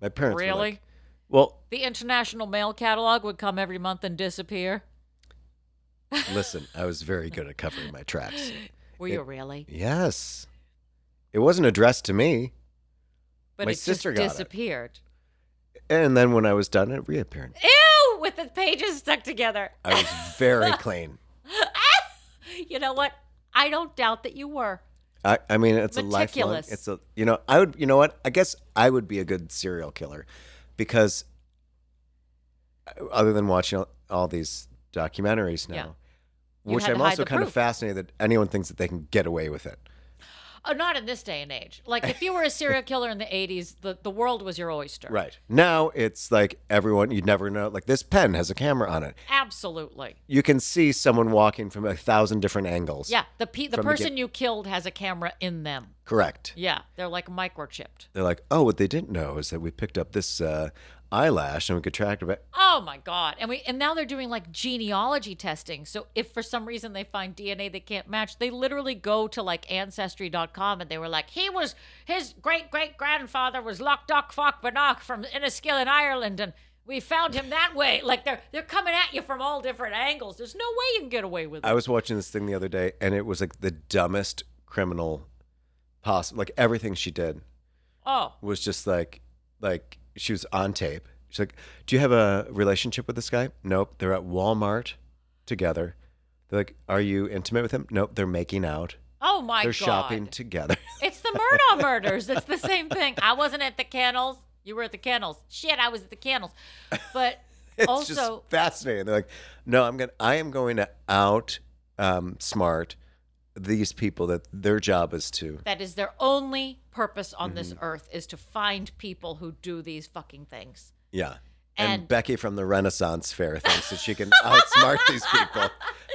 B: My parents
A: Really?
B: like, well,
A: The International Mail Catalog would come every month and disappear.
B: listen, I was very good at covering my tracks.
A: Were
B: It-
A: you really?
B: Yes. It wasn't addressed to me.
A: But
B: my
A: it just
B: sister got it.
A: disappeared.
B: And then when I was done, it reappeared.
A: Ew! With the pages stuck together.
B: I was very clean.
A: you know what? I don't doubt that you were.
B: I, I mean, it's a lifelong.
A: Meticulous.
B: It's a, you know, I would, you know what? I guess I would be a good serial killer because other than watching all, all these documentaries now,
A: Yeah. You
B: which
A: had to
B: I'm
A: hide
B: also
A: the
B: kind of
A: proof.
B: fascinated that anyone thinks that they can get away with it.
A: Oh, not in this day and age. Like if you were a serial killer in the 80s, the, the world was your oyster.
B: Right. Now it's like everyone, you'd never know. Like this pen has a camera on it.
A: Absolutely.
B: You can see someone walking from a thousand different angles.
A: Yeah, the pe- the
B: From the
A: person
B: get-
A: you killed has a camera in them.
B: Correct.
A: Yeah, they're like microchipped.
B: They're like, oh, what they didn't know is that we picked up this uh, eyelash and we could track it.
A: Oh my god. And we and now they're doing like genealogy testing. So if for some reason they find DNA they can't match, they literally go to like ancestry.com and they were like, "He was his great great grandfather was Loch Doc Fock Banach from Enniskillen, Ireland and we found him that way." Like they're they're coming at you from all different angles. There's no way you can get away with it.
B: I was watching this thing the other day, and it was like the dumbest criminal possible. Like everything she did
A: oh.
B: was just like, like she was on tape. She's like, "Do you have a relationship with this guy?" Nope. They're at Walmart together. They're like, "Are you intimate with him?" Nope. They're making out.
A: Oh my
B: They're
A: god.
B: shopping together.
A: It's the Murdaugh murders. It's the same thing. I wasn't at the kennels. You were at the kennels. Shit, I was at the kennels. But
B: it's
A: also,
B: just fascinating. They're like, "No, I'm gonna. I am going to out um, smart these people that their job is to."
A: that is their only purpose on this
B: Mm-hmm.
A: earth is to find people who do these fucking things.
B: Yeah. And,
A: And-
B: Becky from the Renaissance Fair thinks that she can outsmart these people.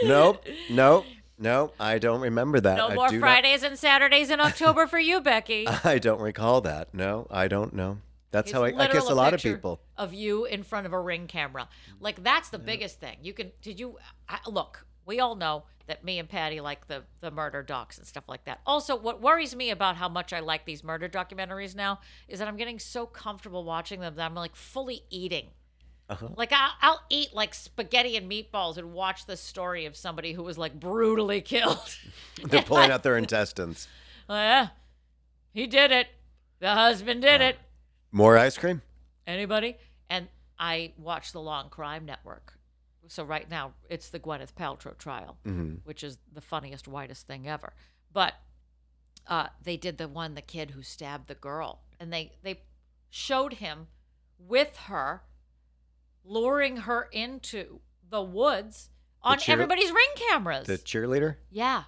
B: Nope, nope, nope. I don't remember that.
A: No
B: I
A: more
B: do not-
A: Fridays and Saturdays in October for you, Becky.
B: I don't recall that. No, I don't know. That's how I, I guess
A: literal
B: a lot of
A: picture
B: people.
A: of you in front of a ring camera. Like that's the biggest thing. You can did you I, look? We all know that me and Patty like the the murder docs and stuff like that. Also, what worries me about how much I like these murder documentaries now is that I'm getting so comfortable watching them that I'm like fully eating.
B: Uh-huh.
A: Like I'll, I'll eat like spaghetti and meatballs and watch the story of somebody who was like brutally killed.
B: They're pulling out their intestines.
A: Yeah, he did it. The husband did it.
B: More ice cream?
A: Anybody? And I watch the Long Crime Network. So right now it's the Gwyneth Paltrow trial, which is the funniest, whitest thing ever. But uh, they did the one, the kid who stabbed the girl, and they they showed him with her, luring her into the woods on
B: cheer-
A: everybody's ring cameras.
B: The cheerleader?
A: yeah.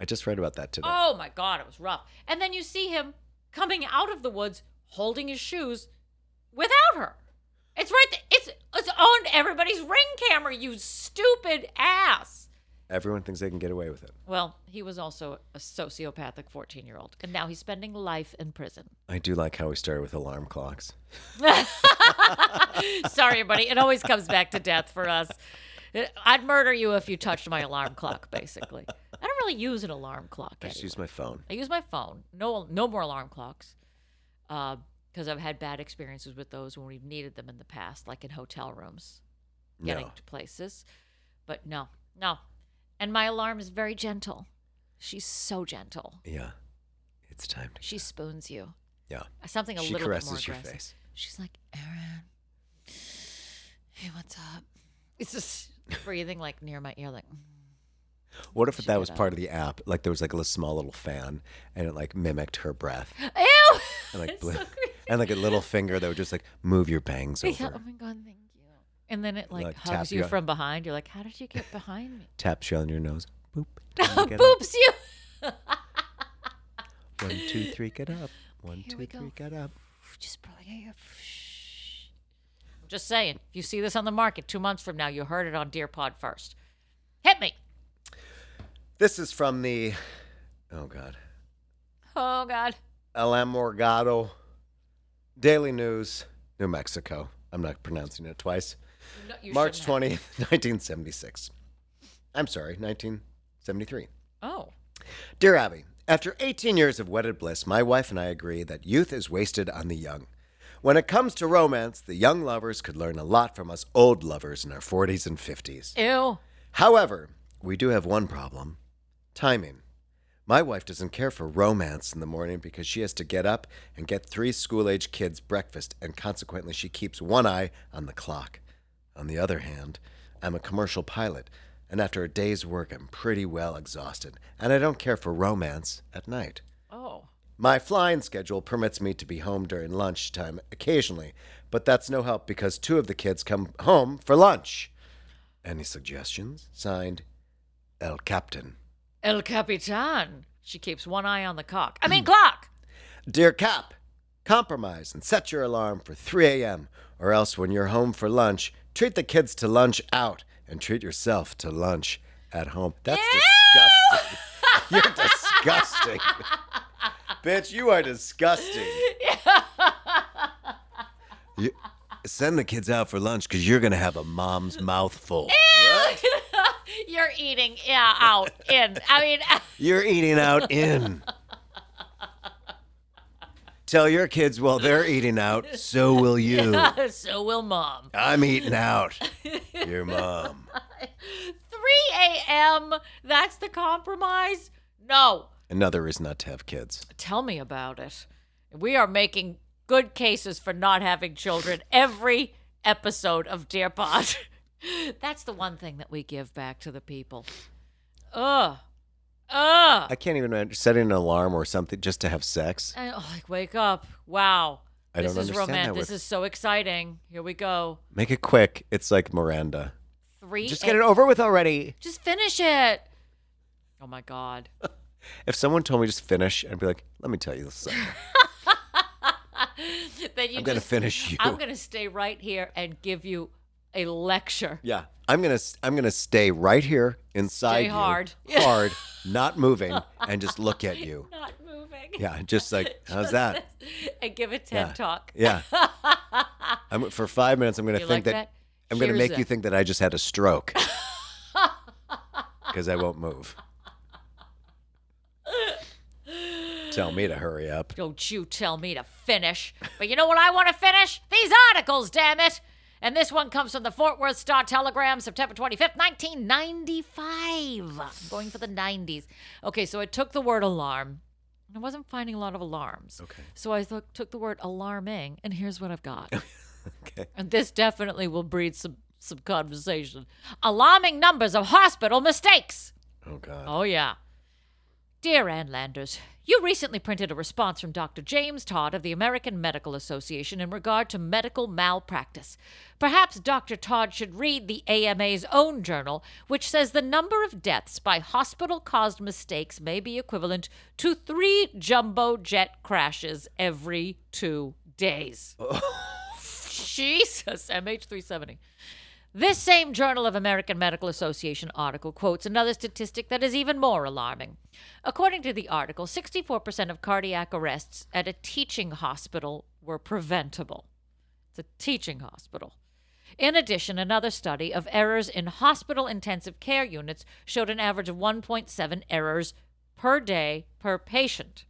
B: I just read about that today.
A: Oh my God, it was rough. And then you see him coming out of the woods holding his shoes without her. It's right. Th- it's it's on everybody's ring camera. You stupid ass.
B: Everyone thinks they can get away with it.
A: Well, he was also a sociopathic fourteen-year-old, and now he's spending life in prison.
B: I do like how we started with alarm clocks.
A: Sorry, everybody. It always comes back to death for us. I'd murder you if you touched my alarm clock. Basically, I don't really use an alarm clock.
B: I just
A: anymore.
B: use my phone.
A: I use my phone. No, no more alarm clocks, uh, because I've had bad experiences with those when we've needed them in the past, like in hotel rooms, getting
B: No.
A: to places. But no, no. And my alarm is very gentle. She's so gentle.
B: Yeah. It's time to.
A: She spoons you.
B: Yeah.
A: Something a
B: She
A: little bit more
B: your face.
A: She's like, Aaron, hey, what's up? It's just breathing like near my ear, like. "Mm."
B: What if that was
A: up.
B: part of the app? Like there was like a little small little fan, and it like mimicked her breath,
A: Ew!
B: and like blew-
A: so creepy.
B: And like a little finger that would just like move your bangs
A: Yeah,
B: over,
A: oh my god, thank you. And then it like,
B: Like, tap
A: hugs you
B: you-
A: from behind. You're like, how did you get behind me?
B: taps you on your nose. Boop. time to get up.
A: Boops you.
B: One, two, three, get up. One, two,
A: we
B: three,
A: go.
B: get up.
A: Just probably get your. I'm just saying. If you see this on the market two months from now, you heard it on Dear Pod first. Hit me.
B: This is from the, oh God,
A: Oh God.
B: El Morgado Daily News, New Mexico. I'm not pronouncing it twice.
A: No,
B: March
A: shouldn't
B: 20th, 1976. I'm sorry, 1973.
A: Oh.
B: Dear Abby, after 18 years of wedded bliss, my wife and I agree that youth is wasted on the young. When it comes to romance, the young lovers could learn a lot from us old lovers in our 40s and 50s.
A: Ew.
B: However, we do have one problem timing. My wife doesn't care for romance in the morning because she has to get up and get three school age kids breakfast, and consequently, she keeps one eye on the clock. On the other hand, I'm a commercial pilot, and after a day's work, I'm pretty well exhausted, and I don't care for romance at night.
A: Oh.
B: My flying schedule permits me to be home during lunchtime occasionally, but that's no help because two of the kids come home for lunch. Any suggestions? Signed, El Captain.
A: El Capitan. She keeps one eye on the cock. I mean, clock.
B: Dear Cap, compromise and set your alarm for 3 a.m., or else when you're home for lunch, treat the kids to lunch out and treat yourself to lunch at home. That's disgusting. You're disgusting. Bitch, you are disgusting. You- send the kids out for lunch because you're going to have a mom's mouthful.
A: You're eating yeah, out, in. I mean,
B: You're eating out in. Tell your kids while they're eating out, so will you.
A: so will mom.
B: I'm eating out. Your mom.
A: 3 a.m. That's the compromise? No.
B: Another is not to have kids.
A: Tell me about it. We are making good cases for not having children every episode of Dear Pod. That's the one thing that we give back to the people. Ugh. Ugh.
B: I can't even imagine setting an alarm or something just to have sex.
A: I, oh, like, wake up. Wow.
B: I
A: this
B: don't
A: is
B: understand
A: romantic.
B: that
A: This
B: with-
A: is so exciting. Here we go.
B: Make it quick. It's like Miranda.
A: Three.
B: Just get it over with already.
A: Just finish it. Oh my God.
B: If someone told me just finish, I'd be like, let me tell you this.
A: then you
B: I'm gonna finish you.
A: I'm gonna stay right here and give you a lecture.
B: Yeah. I'm gonna I'm gonna stay right here inside
A: Stay
B: you,
A: hard.
B: hard, not moving, and just look at you.
A: Not moving.
B: Yeah, just like how's that?
A: and give a TED
B: Yeah.
A: talk.
B: Yeah. I'm for five minutes. I'm gonna
A: You
B: think
A: like
B: that? I'm gonna
A: Here's
B: make
A: a-
B: you think that I just had a stroke because I won't move. Tell me to hurry up.
A: Don't you tell me to finish. But you know what I want to finish? These articles, damn it. And this one comes from the Fort Worth Star Telegram, September 25th, 1995. I'm going for the 90s. Okay, so I took the word alarm. and I wasn't finding a lot of alarms.
B: Okay.
A: So I th- took the word alarming, and here's what I've got.
B: Okay.
A: and this definitely will breed some, some conversation. Alarming numbers of hospital mistakes.
B: Oh God.
A: Oh, yeah. Dear Ann Landers, you recently printed a response from Dr. James Todd of the American Medical Association in regard to medical malpractice. Perhaps Dr. Todd should read the AMA's own journal, which says the number of deaths by hospital caused mistakes may be equivalent to three jumbo jet crashes every two days. Jesus, MH370. This same Journal of American Medical Association article quotes another statistic that is even more alarming. According to the article, 64% of cardiac arrests at a teaching hospital were preventable. It's a teaching hospital. In addition, another study of errors in hospital intensive care units showed an average of 1.7 errors per day per patient.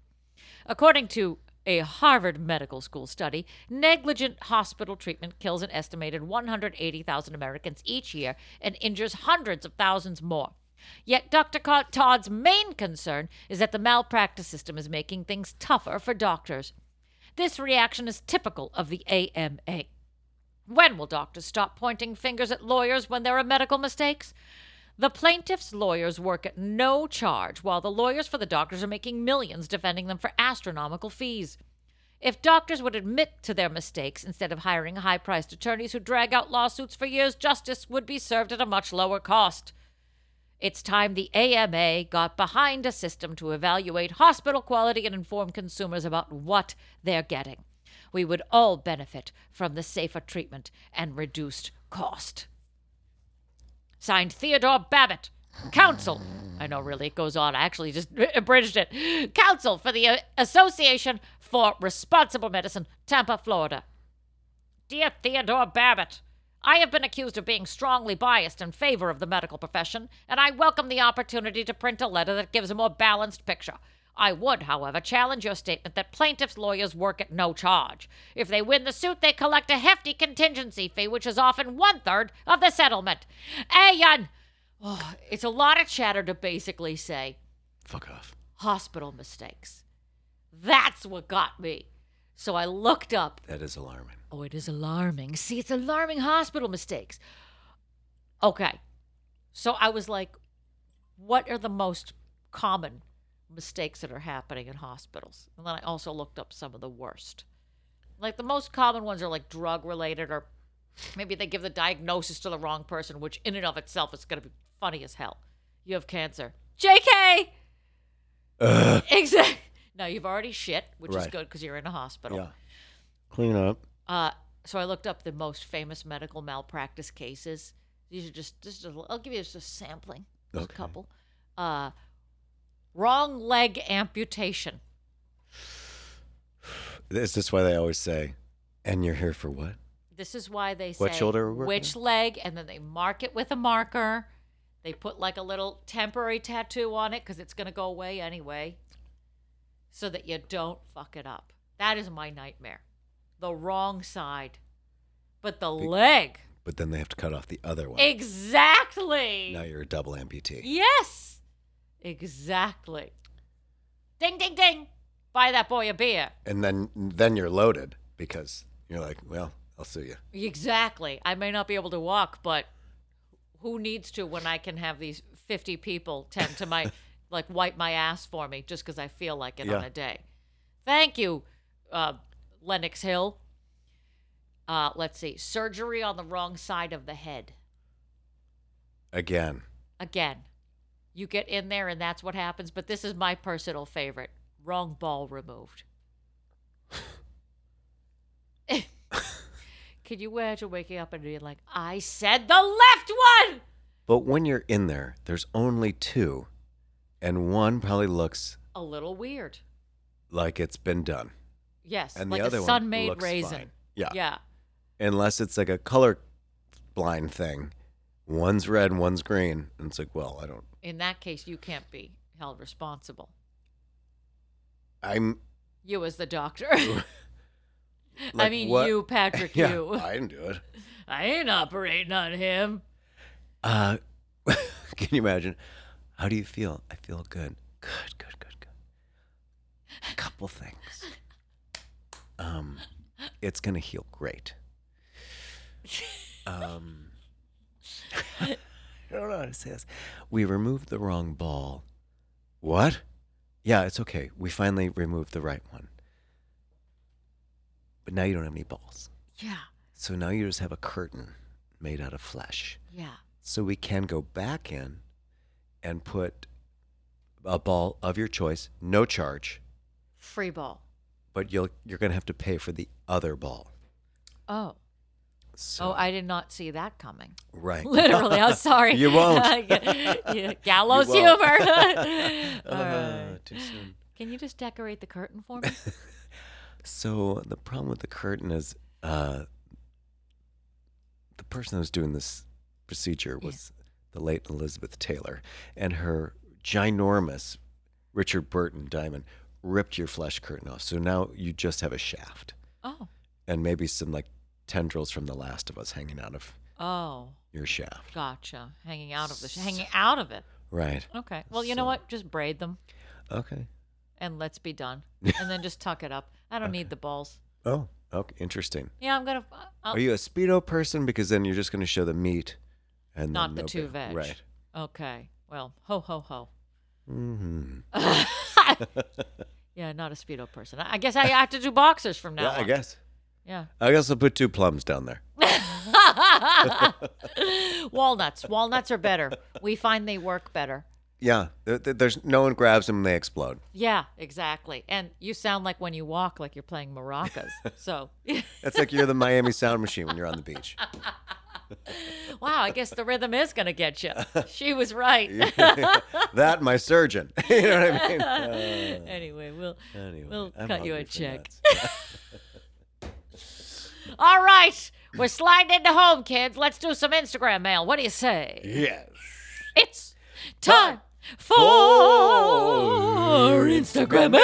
A: According to a Harvard Medical School study, negligent hospital treatment kills an estimated 180,000 Americans each year and injures hundreds of thousands more. Yet Dr. Todd's main concern is that the malpractice system is making things tougher for doctors. This reaction is typical of the AMA. When will doctors stop pointing fingers at lawyers when there are medical mistakes? The plaintiff's lawyers work at no charge, while the lawyers for the doctors are making millions defending them for astronomical fees. If doctors would admit to their mistakes instead of hiring high priced attorneys who drag out lawsuits for years, justice would be served at a much lower cost. It's time the AMA got behind a system to evaluate hospital quality and inform consumers about what they're getting. We would all benefit from the safer treatment and reduced cost. Signed Theodore Babbitt, Counsel. I know, really, it goes on. I actually just abridged it. Counsel for the uh, Association for Responsible Medicine, Tampa, Florida. Dear Theodore Babbitt, I have been accused of being strongly biased in favor of the medical profession, and I welcome the opportunity to print a letter that gives a more balanced picture. I would, however, challenge your statement that plaintiffs' lawyers work at no charge. If they win the suit, they collect a hefty contingency fee, which is often one third of the settlement. And oh, it's a lot of chatter to basically say
B: Fuck off.
A: hospital mistakes. That's what got me. So I looked up
B: That is alarming.
A: Oh, it is alarming. See, it's alarming hospital mistakes. Okay. So I was like, what are the most common mistakes that are happening in hospitals? And then I also looked up some of the worst. Like the most common ones are like drug related or maybe they give the diagnosis to the wrong person, which in and of itself is going to be funny as hell. You have cancer. JK! Exactly. No, you've already shit, which is good because you're in a hospital.
B: Yeah. Clean up.
A: Uh, so I looked up the most famous medical malpractice cases. These are just, just a, I'll give you just a sampling,
B: Okay.
A: a couple. Uh, wrong leg amputation.
B: Is this why they always say, and you're here for what?
A: This is why they say
B: What shoulder we're working
A: which leg, and then they mark it with a marker. They put like a little temporary tattoo on it because it's going to go away anyway, so that you don't fuck it up. That is my nightmare. The wrong side, but the leg.
B: But then they have to cut off the other one.
A: Exactly.
B: Now you're a double amputee.
A: Yes. Exactly. Ding ding ding. Buy that boy a beer.
B: And then then you're loaded because you're like, well, I'll sue you.
A: Exactly. I may not be able to walk, but who needs to when I can have these 50 people tend to my like wipe my ass for me just cuz I feel like it on a day. Thank you uh Lenox Hill. Uh let's see. Surgery on the wrong side of the head.
B: Again.
A: Again, you get in there and that's what happens. But this is my personal favorite wrong ball removed. Can you imagine waking up and being like, I said the left one?
B: But when you're in there, there's only two, and one probably looks
A: A little weird.
B: like it's been done,
A: Yes.
B: and
A: like
B: the other
A: a
B: one
A: sun made
B: looks
A: raisin.
B: fine. Yeah.
A: Yeah.
B: Unless it's like a color blind thing, one's red and one's green, and it's like, well, I don't.
A: In that case, you can't be held responsible.
B: I'm.
A: You as the doctor. I mean,
B: what?
A: you, Patrick,
B: yeah,
A: you.
B: I didn't do it.
A: I ain't operating on him.
B: Uh, can you imagine? How do you feel? I feel good. Good, good, good, good. A couple things. Um, it's gonna heal great. Um, I don't know how to say this. We removed the wrong ball. What? Yeah, it's okay. We finally removed the right one. But now you don't have any balls.
A: Yeah.
B: So now you just have a curtain made out of flesh.
A: Yeah.
B: So we can go back in and put a ball of your choice, no charge,
A: Free ball.
B: but you'll you're gonna have to pay for the other ball.
A: Oh.
B: So,
A: oh, I did not see that coming.
B: right.
A: Literally, I'm sorry.
B: You won't.
A: Gallows
B: You won't.
A: humor.
B: Uh,
A: right.
B: too soon.
A: Can you just decorate the curtain for me?
B: So the problem with the curtain is uh, the person who was doing this procedure
A: Yeah.
B: was the late Elizabeth Taylor, and her ginormous Richard Burton diamond ripped your flesh curtain off. So now you just have a shaft
A: Oh.
B: and maybe some like tendrils from The Last of Us hanging out of
A: Oh.
B: your shaft.
A: Gotcha. Hanging out of the hanging out of it.
B: Right.
A: Okay. Well, you know
B: So-
A: what? Just braid them
B: Okay.
A: and let's be done. And then just tuck it up. I don't need the balls.
B: Oh, okay. Interesting.
A: Yeah, I'm gonna. I'll,
B: Are you a speedo person? Because then you're just going to show the meat, and
A: not
B: then
A: the
B: no
A: two veg.
B: Right.
A: Okay. Well, ho ho ho.
B: hmm
A: yeah, not a speedo person. I I guess I have to do boxers from now
B: Yeah, I
A: on.
B: guess.
A: Yeah.
B: I guess I'll put two plums down there.
A: Walnuts. Walnuts are better. We find they work better.
B: Yeah, there- there- there's no one grabs them and they explode.
A: Yeah, exactly. And you sound like when you walk like you're playing maracas. So,
B: It's like you're the Miami Sound Machine when you're on the beach.
A: wow, I guess the rhythm is going to get you. She was right.
B: that my surgeon. you know what I mean? Uh,
A: anyway, we'll
B: anyway,
A: we'll
B: I'm
A: cut you a check. All right. We're sliding into home, kids. Let's do some Instagram mail. What do you say?
B: Yes.
A: It's time for Instagram mail.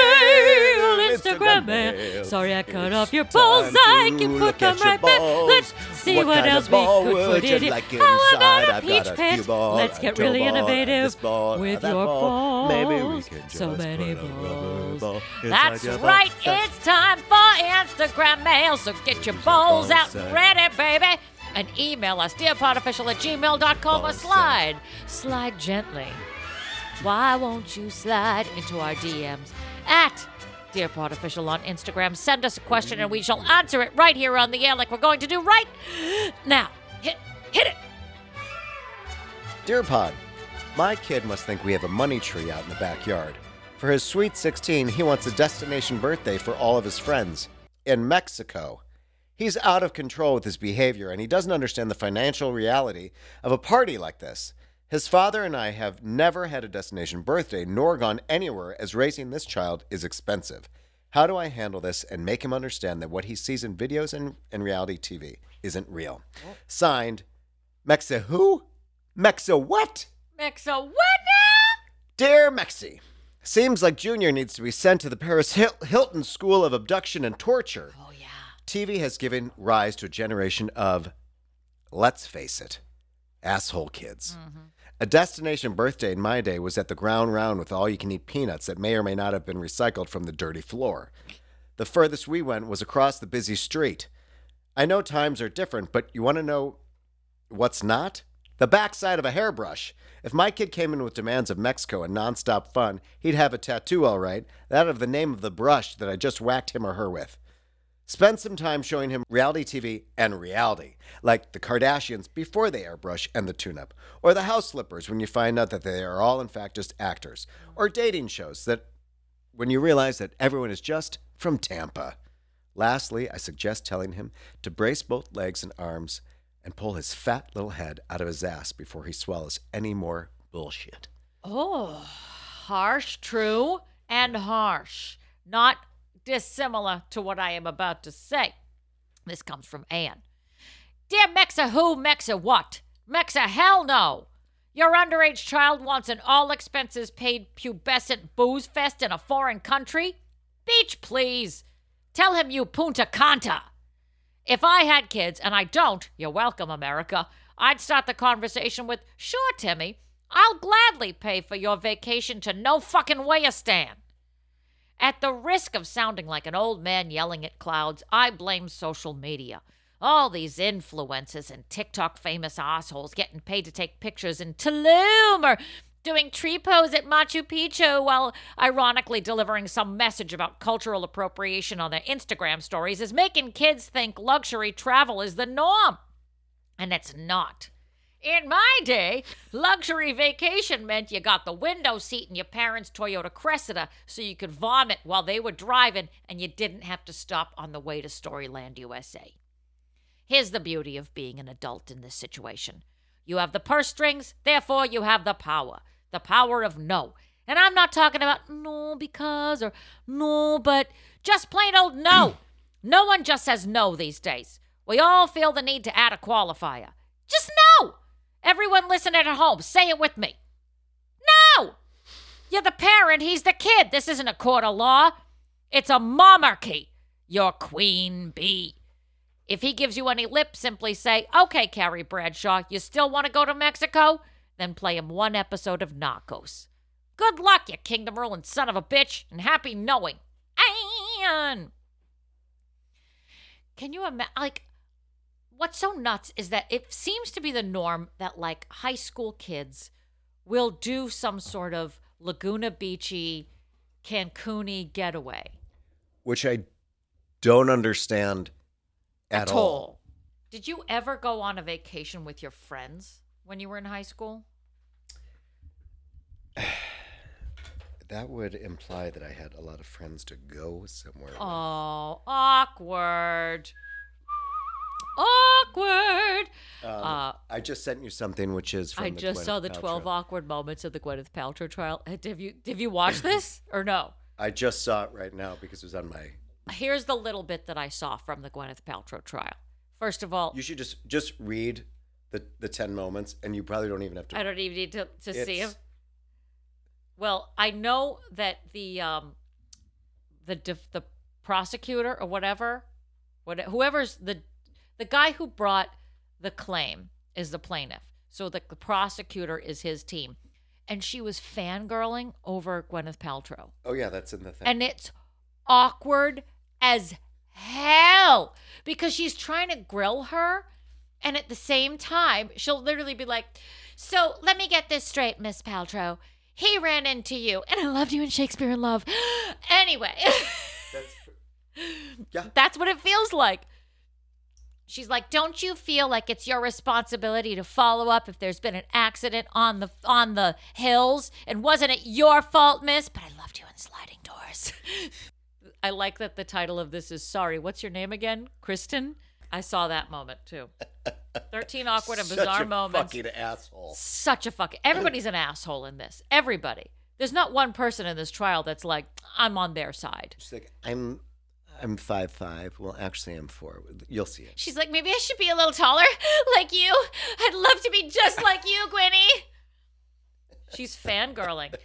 A: Instagram mail. Sorry I cut off your balls. I can put them right back. Let's see what, else we could put in it. How about a peach pit? Let's get really innovative with your balls.
B: Maybe we can just
A: so many
B: put a rubber
A: balls.
B: ball
A: That's
B: ball.
A: right. It's time for Instagram mail. So get your balls out and ready, baby. And email us, dearpodofficial at gmail.com
B: Ball
A: or slide. Slide gently. Why won't you slide into our DMs at Dear Pod Official on Instagram? Send us a question and we shall answer it right here on the air, like we're going to do right now. Hit, hit it.
B: Dear Pod, my kid must think we have a money tree out in the backyard. For his sweet 16, he wants a destination birthday for all of his friends in Mexico. He's out of control with his behavior and he doesn't understand the financial reality of a party like this. His father and I have never had a destination birthday nor gone anywhere as raising this child is expensive. How do I handle this and make him understand that what he sees in videos and, and reality TV isn't real? Oh. Signed, Mexa who? Mexa what?
A: Mexa, what now?
B: Dear Mexi, seems like Junior needs to be sent to the Paris Hil- Hilton School of Abduction and Torture.
A: Oh, yeah.
B: TV has given rise to a generation of, let's face it, asshole kids. Mm-hmm. A destination birthday in my day was at the ground round with all you can eat peanuts that may or may not have been recycled from the dirty floor. The furthest we went was across the busy street. I know times are different, but you want to know what's not? The backside of a hairbrush. If my kid came in with demands of Mexico and nonstop fun, he'd have a tattoo, all right, that of the name of the brush that I just whacked him or her with. Spend some time showing him reality TV and reality, like the Kardashians before they airbrush and the tune up, or the house slippers when you find out that they are all in fact just actors, or dating shows that when you realize that everyone is just from Tampa. Lastly, I suggest telling him to brace both legs and arms and pull his fat little head out of his ass before he swallows any more bullshit.
A: Oh, harsh, true, and harsh. Not dissimilar to what I am about to say. This comes from Anne. Dear Mexa who, Mexa what? Mexa hell no. Your underage child wants an all expenses paid pubescent booze fest in a foreign country? Beach, please. Tell him you Punta Canta. If I had kids, and I don't, you're welcome, America, I'd start the conversation with, Sure, Timmy, I'll gladly pay for your vacation to no fucking Wayastan. At the risk of sounding like an old man yelling at clouds, I blame social media. All these influencers and TikTok famous assholes getting paid to take pictures in Tulum or doing tree pose at Machu Picchu while ironically delivering some message about cultural appropriation on their Instagram stories is making kids think luxury travel is the norm. And it's not. In my day, luxury vacation meant you got the window seat in your parents' Toyota Cressida so you could vomit while they were driving and you didn't have to stop on the way to Storyland, USA. Here's the beauty of being an adult in this situation you have the purse strings, therefore, you have the power. The power of no. And I'm not talking about no because or no, but just plain old no. no one just says no these days. We all feel the need to add a qualifier. Just no. Everyone listening at home, say it with me. No! You're the parent, he's the kid. This isn't a court of law. It's a monarchy. You're queen bee. If he gives you any lip, simply say, okay, Carrie Bradshaw, you still want to go to Mexico? Then play him one episode of Narcos. Good luck, you kingdom ruling son of a bitch, and happy knowing. Can you imagine? Like, what's so nuts is that it seems to be the norm that, like, high school kids will do some sort of Laguna Beachy, Cancuni getaway.
B: Which I don't understand at, all.
A: Did you ever go on a vacation with your friends when you were in high school?
B: That would imply that I had a lot of friends to go somewhere. with.
A: Oh, awkward. Awkward.
B: Um,
A: uh,
B: I just sent you something, which is from
A: I just
B: Gwyneth
A: saw the
B: Paltrow.
A: 12 awkward moments of the Gwyneth Paltrow trial. Have you have you watched this or no?
B: I just saw it right now because it was on my.
A: Here's the little bit that I saw from the Gwyneth Paltrow trial. First of all,
B: You should just just read the the ten moments, and you probably don't even have to.
A: I don't even need to, to see him.
B: It's-
A: Well, I know that the um the the prosecutor or whatever, what whoever's the the guy who brought the claim is the plaintiff. So the, the prosecutor is his team. And she was fangirling over Gwyneth Paltrow.
B: Oh yeah, that's in the thing.
A: And it's awkward as hell because she's trying to grill her. And at the same time, she'll literally be like, So let me get this straight, Miss Paltrow. He ran into you, and I loved you in Shakespeare in Love. anyway,
B: that's, yeah.
A: that's what it feels like. She's like, "Don't you feel like it's your responsibility to follow up if there's been an accident on the on the hills? And wasn't it your fault, miss? But I loved you in Sliding Doors." I like that the title of this is "Sorry, what's your name again?" Kristen. I saw that moment too. Thirteen awkward and bizarre moments.
B: Such a
A: moments.
B: Fucking asshole.
A: Such a fucking. Everybody's an asshole in this. Everybody. There's not one person in this trial that's like, "I'm on their side."
B: She's like, I'm, I'm five five. Well, actually, I'm four. You'll see it.
A: She's like, maybe I should be a little taller, like you. I'd love to be just like you, Gwynny. She's fangirling.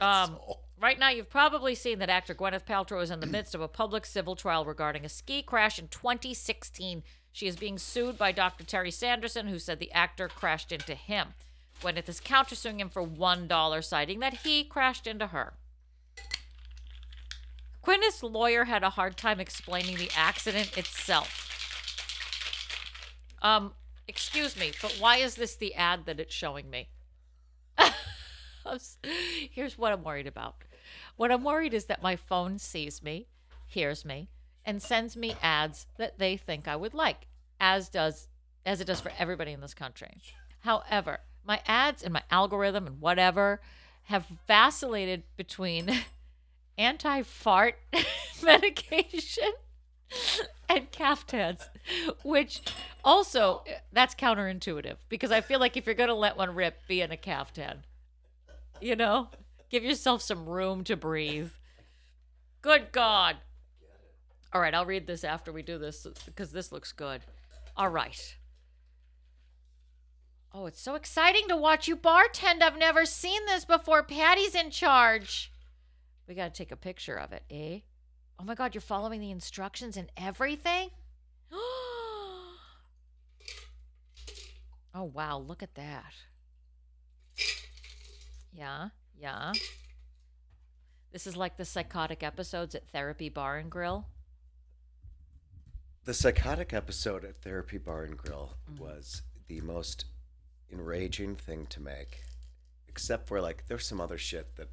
A: Um, right now, you've probably seen that actor Gwyneth Paltrow is in the midst of a public civil trial regarding a ski crash in 2016. She is being sued by Dr. Terry Sanderson, who said the actor crashed into him. Gwyneth is countersuing him for $1, citing that he crashed into her. Gwyneth's lawyer had a hard time explaining the accident itself. Um, excuse me, but why is this the ad that it's showing me? Here's what I'm worried about. What I'm worried is that my phone sees me, hears me, and sends me ads that they think I would like, as does as it does for everybody in this country. However, my ads and my algorithm and whatever have vacillated between anti-fart medication and caftans, which also that's counterintuitive because I feel like if you're gonna let one rip, be in a caftan. You know, give yourself some room to breathe. Good God. All right, I'll read this after we do this because this looks good. All right. Oh, it's so exciting to watch you bartend. I've never seen this before. Patty's in charge. We got to take a picture of it, eh? Oh my God, you're following the instructions and everything? oh, wow, look at that. Yeah, yeah. This is like the psychotic episodes at Therapy Bar and Grill.
B: The psychotic episode at Therapy Bar and Grill
A: Mm-hmm.
B: was the most enraging thing to make, except for like there's some other shit that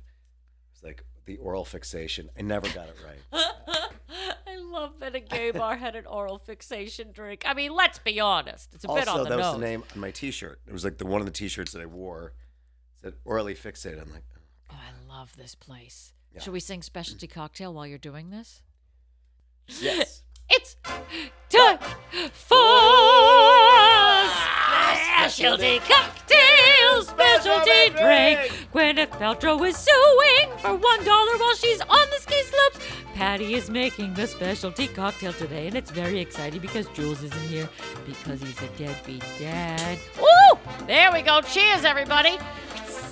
B: was like the oral fixation. I never got it right.
A: I love that a gay bar had an oral fixation drink. I mean, let's be honest. It's a bit on
B: also,
A: the
B: that
A: nose.
B: was the name on my T-shirt. It was like the one of the T-shirts that I wore said orally fixated. I'm like,
A: Oh, I love this place.
B: Yeah.
A: Should we sing specialty cocktail while you're doing this?
B: yes.
A: It's time for specialty cocktail, specialty drink. Gwyneth Paltrow is suing for one dollar while she's on the ski slopes. Patty is making the specialty cocktail today, and it's very exciting because Jules isn't here because he's a deadbeat dad. Woo! There we go. Cheers, everybody.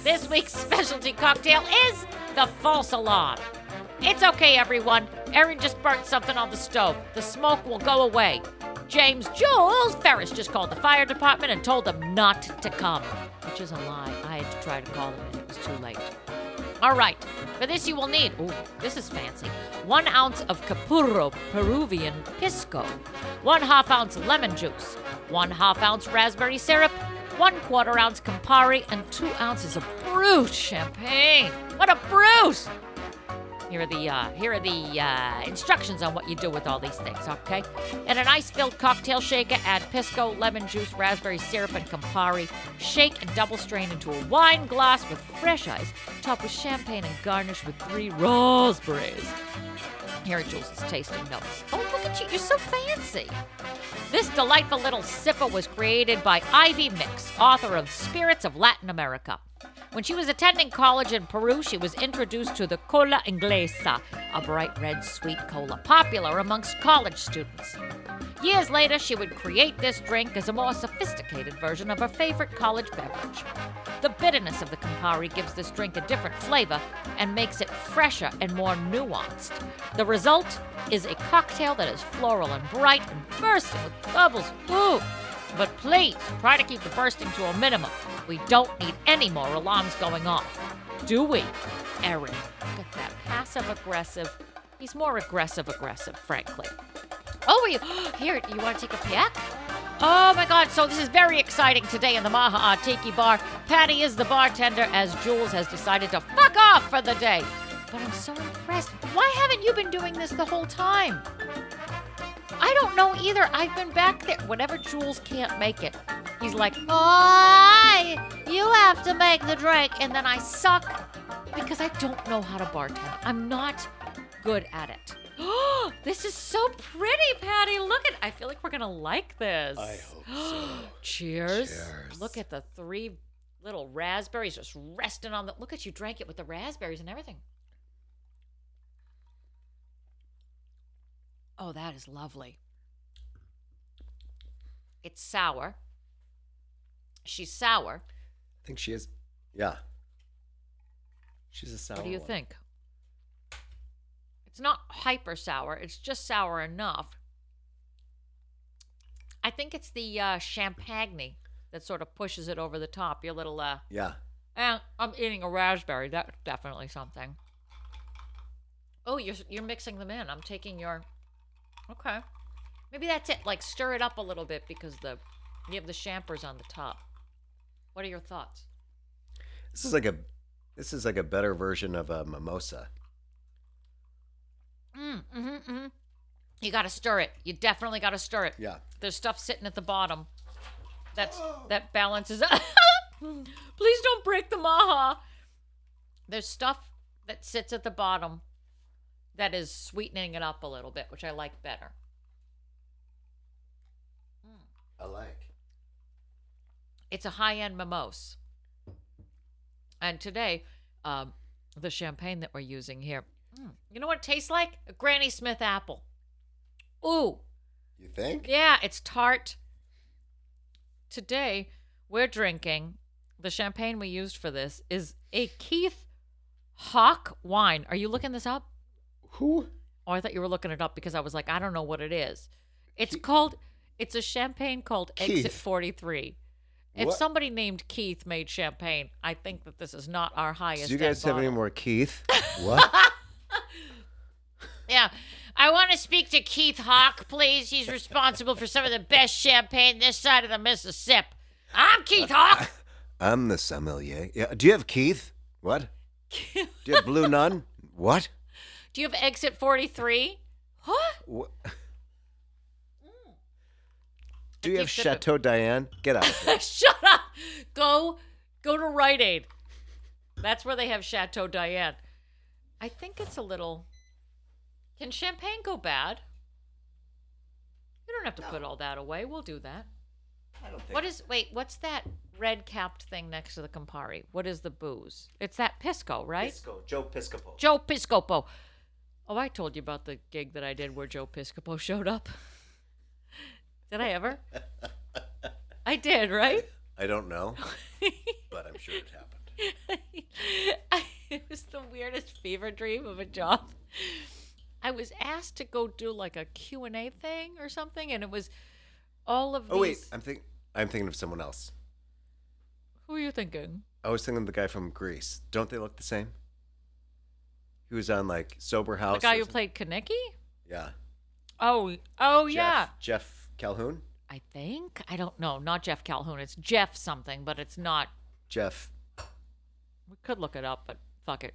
A: This week's specialty cocktail is the false alarm. It's okay, everyone. Erin just burnt something on the stove. The smoke will go away. James Jules Ferris just called the fire department and told them not to come, which is a lie. I had to try to call them and it was too late. All right, for this you will need, ooh, this is fancy, one ounce of Capurro Peruvian Pisco, one half ounce lemon juice, one half ounce raspberry syrup, one quarter ounce Campari, and two ounces of brut champagne. What a brute! Here are the uh, here are the uh, instructions on what you do with all these things, okay? In an ice-filled cocktail shaker, add pisco, lemon juice, raspberry syrup, and Campari. Shake and double strain into a wine glass with fresh ice. Top with champagne and garnish with three raspberries. Here are Jules' tasting notes. Oh, look at you! You're so fancy. This delightful little sipper was created by Ivy Mix, author of Spirits of Latin America. When she was attending college in Peru, she was introduced to the cola inglesa, a bright red sweet cola popular amongst college students. Years later, she would create this drink as a more sophisticated version of her favorite college beverage. The bitterness of the Campari gives this drink a different flavor and makes it fresher and more nuanced. The result is a cocktail that is floral and bright and bursting with bubbles. Ooh! But please try to keep the bursting to a minimum. We don't need any more alarms going off. Do we? Eric. look at that passive aggressive. He's more aggressive aggressive, frankly. Oh, you here? You want to take a peek? Oh my God! So this is very exciting today in the Maha Tiki Bar. Patty is the bartender, as Jules has decided to fuck off for the day. But I'm so impressed. Why haven't you been doing this the whole time? I don't know either. I've been back there. Whenever Jules can't make it, he's like, "Oh, you have to make the drink," and then I suck because I don't know how to bartend. I'm not good at it. Oh, this is so pretty, Patty. Look at. I feel like we're gonna like this.
B: I hope so.
A: Cheers.
B: Cheers.
A: Look at the three little raspberries just resting on the. Look at you drank it with the raspberries and everything. Oh, that is lovely. It's sour. She's sour.
B: I think she is. Yeah. She's a sour.
A: what do you
B: one.
A: think? It's not hyper sour. It's just sour enough. I think it's the uh, champagne that sort of pushes it over the top. Your little uh,
B: Yeah.
A: And I'm eating a raspberry. That's definitely something. Oh, you're you're mixing them in. I'm taking your. Okay. Maybe that's it. Like stir it up a little bit because the you have the champers on the top. What are your thoughts?
B: This is like a. This is like a better version of a mimosa.
A: Mm, mm-hmm, mm-hmm. You got to stir it. You definitely got to stir it.
B: Yeah.
A: There's stuff sitting at the bottom. That's that balances. Please don't break the maha. There's stuff that sits at the bottom that is sweetening it up a little bit, which I like better.
B: I like.
A: It's a high-end mimosa. And today, um, the champagne that we're using here, mm, you know what it tastes like? A Granny Smith apple. Ooh,
B: You think?
A: Yeah, it's tart. Today, we're drinking the champagne we used for this is a Keith Hawk wine. Are you looking this up?
B: Who?
A: Oh, I thought you were looking it up because I was like, I don't know what it is. It's called, it's a champagne called Exit 43. If
B: What?
A: somebody named Keith made champagne, I think that this is not our highest.
B: Do you guys have any more Keith? What?
A: Yeah. I want to speak to Keith Hawk, please. He's responsible for some of the best champagne this side of the Mississippi. I'm Keith uh, Hawk.
B: I'm the sommelier. Yeah. Do you have Keith? What? Do you have Blue Nun? What?
A: Do you have Exit 43? What?
B: What? Do you have
A: keep sipping.
B: Chateau Diane? Get out of here.
A: Shut up. Go go to Rite Aid. That's where they have Chateau Diane. I think it's a little Can champagne go bad? You don't have to put all that away. We'll do that.
B: I don't think.
A: What is wait, what's that red capped thing next to the Campari? What is the booze? It's that Pisco, right?
B: Pisco, Joe Piscopo.
A: Joe Piscopo. Oh, I told you about the gig that I did where Joe Piscopo showed up. Did I ever? I did, right?
B: I don't know, but I'm sure it happened.
A: it was the weirdest fever dream of a job. I was asked to go do like a Q&A thing or something and it was all of these
B: Oh wait, I'm think I'm thinking of someone else.
A: Who are you thinking?
B: I was thinking of the guy from Grease. Don't they look the same? He was on like Sober House.
A: The guy who played Kenickie?
B: Yeah.
A: Oh, oh
B: Jeff,
A: yeah.
B: Jeff Calhoun.
A: I think. I don't know. Not Jeff Calhoun. It's Jeff something, but it's not.
B: Jeff.
A: We could look it up, but fuck it.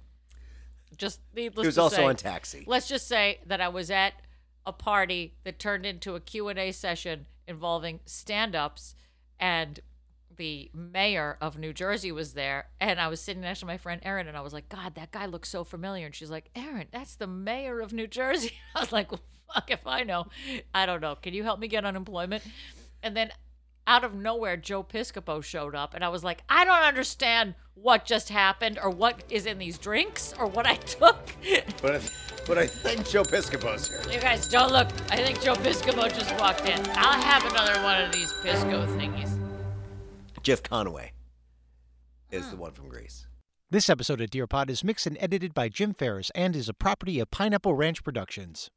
A: Just needless
B: he was
A: to
B: also
A: say,
B: on Taxi.
A: Let's just say that I was at a party that turned into a Q&A session involving stand-ups and the mayor of New Jersey was there and I was sitting next to my friend Erin and I was like, God, that guy looks so familiar. And she's like, Erin, that's the mayor of New Jersey. I was like, well, fuck if I know. I don't know. Can you help me get unemployment? And then out of nowhere, Joe Piscopo showed up, and I was like, I don't understand what just happened, or what is in these drinks, or what I took.
B: But I, but I think Joe Piscopo's here.
A: you guys don't look. I think Joe Piscopo just walked in. I'll have another one of these Pisco thingies.
B: Jeff Conaway is the one from Grease.
F: This episode of Dear Pod is mixed and edited by Jim Ferris and is a property of Pineapple Ranch Productions.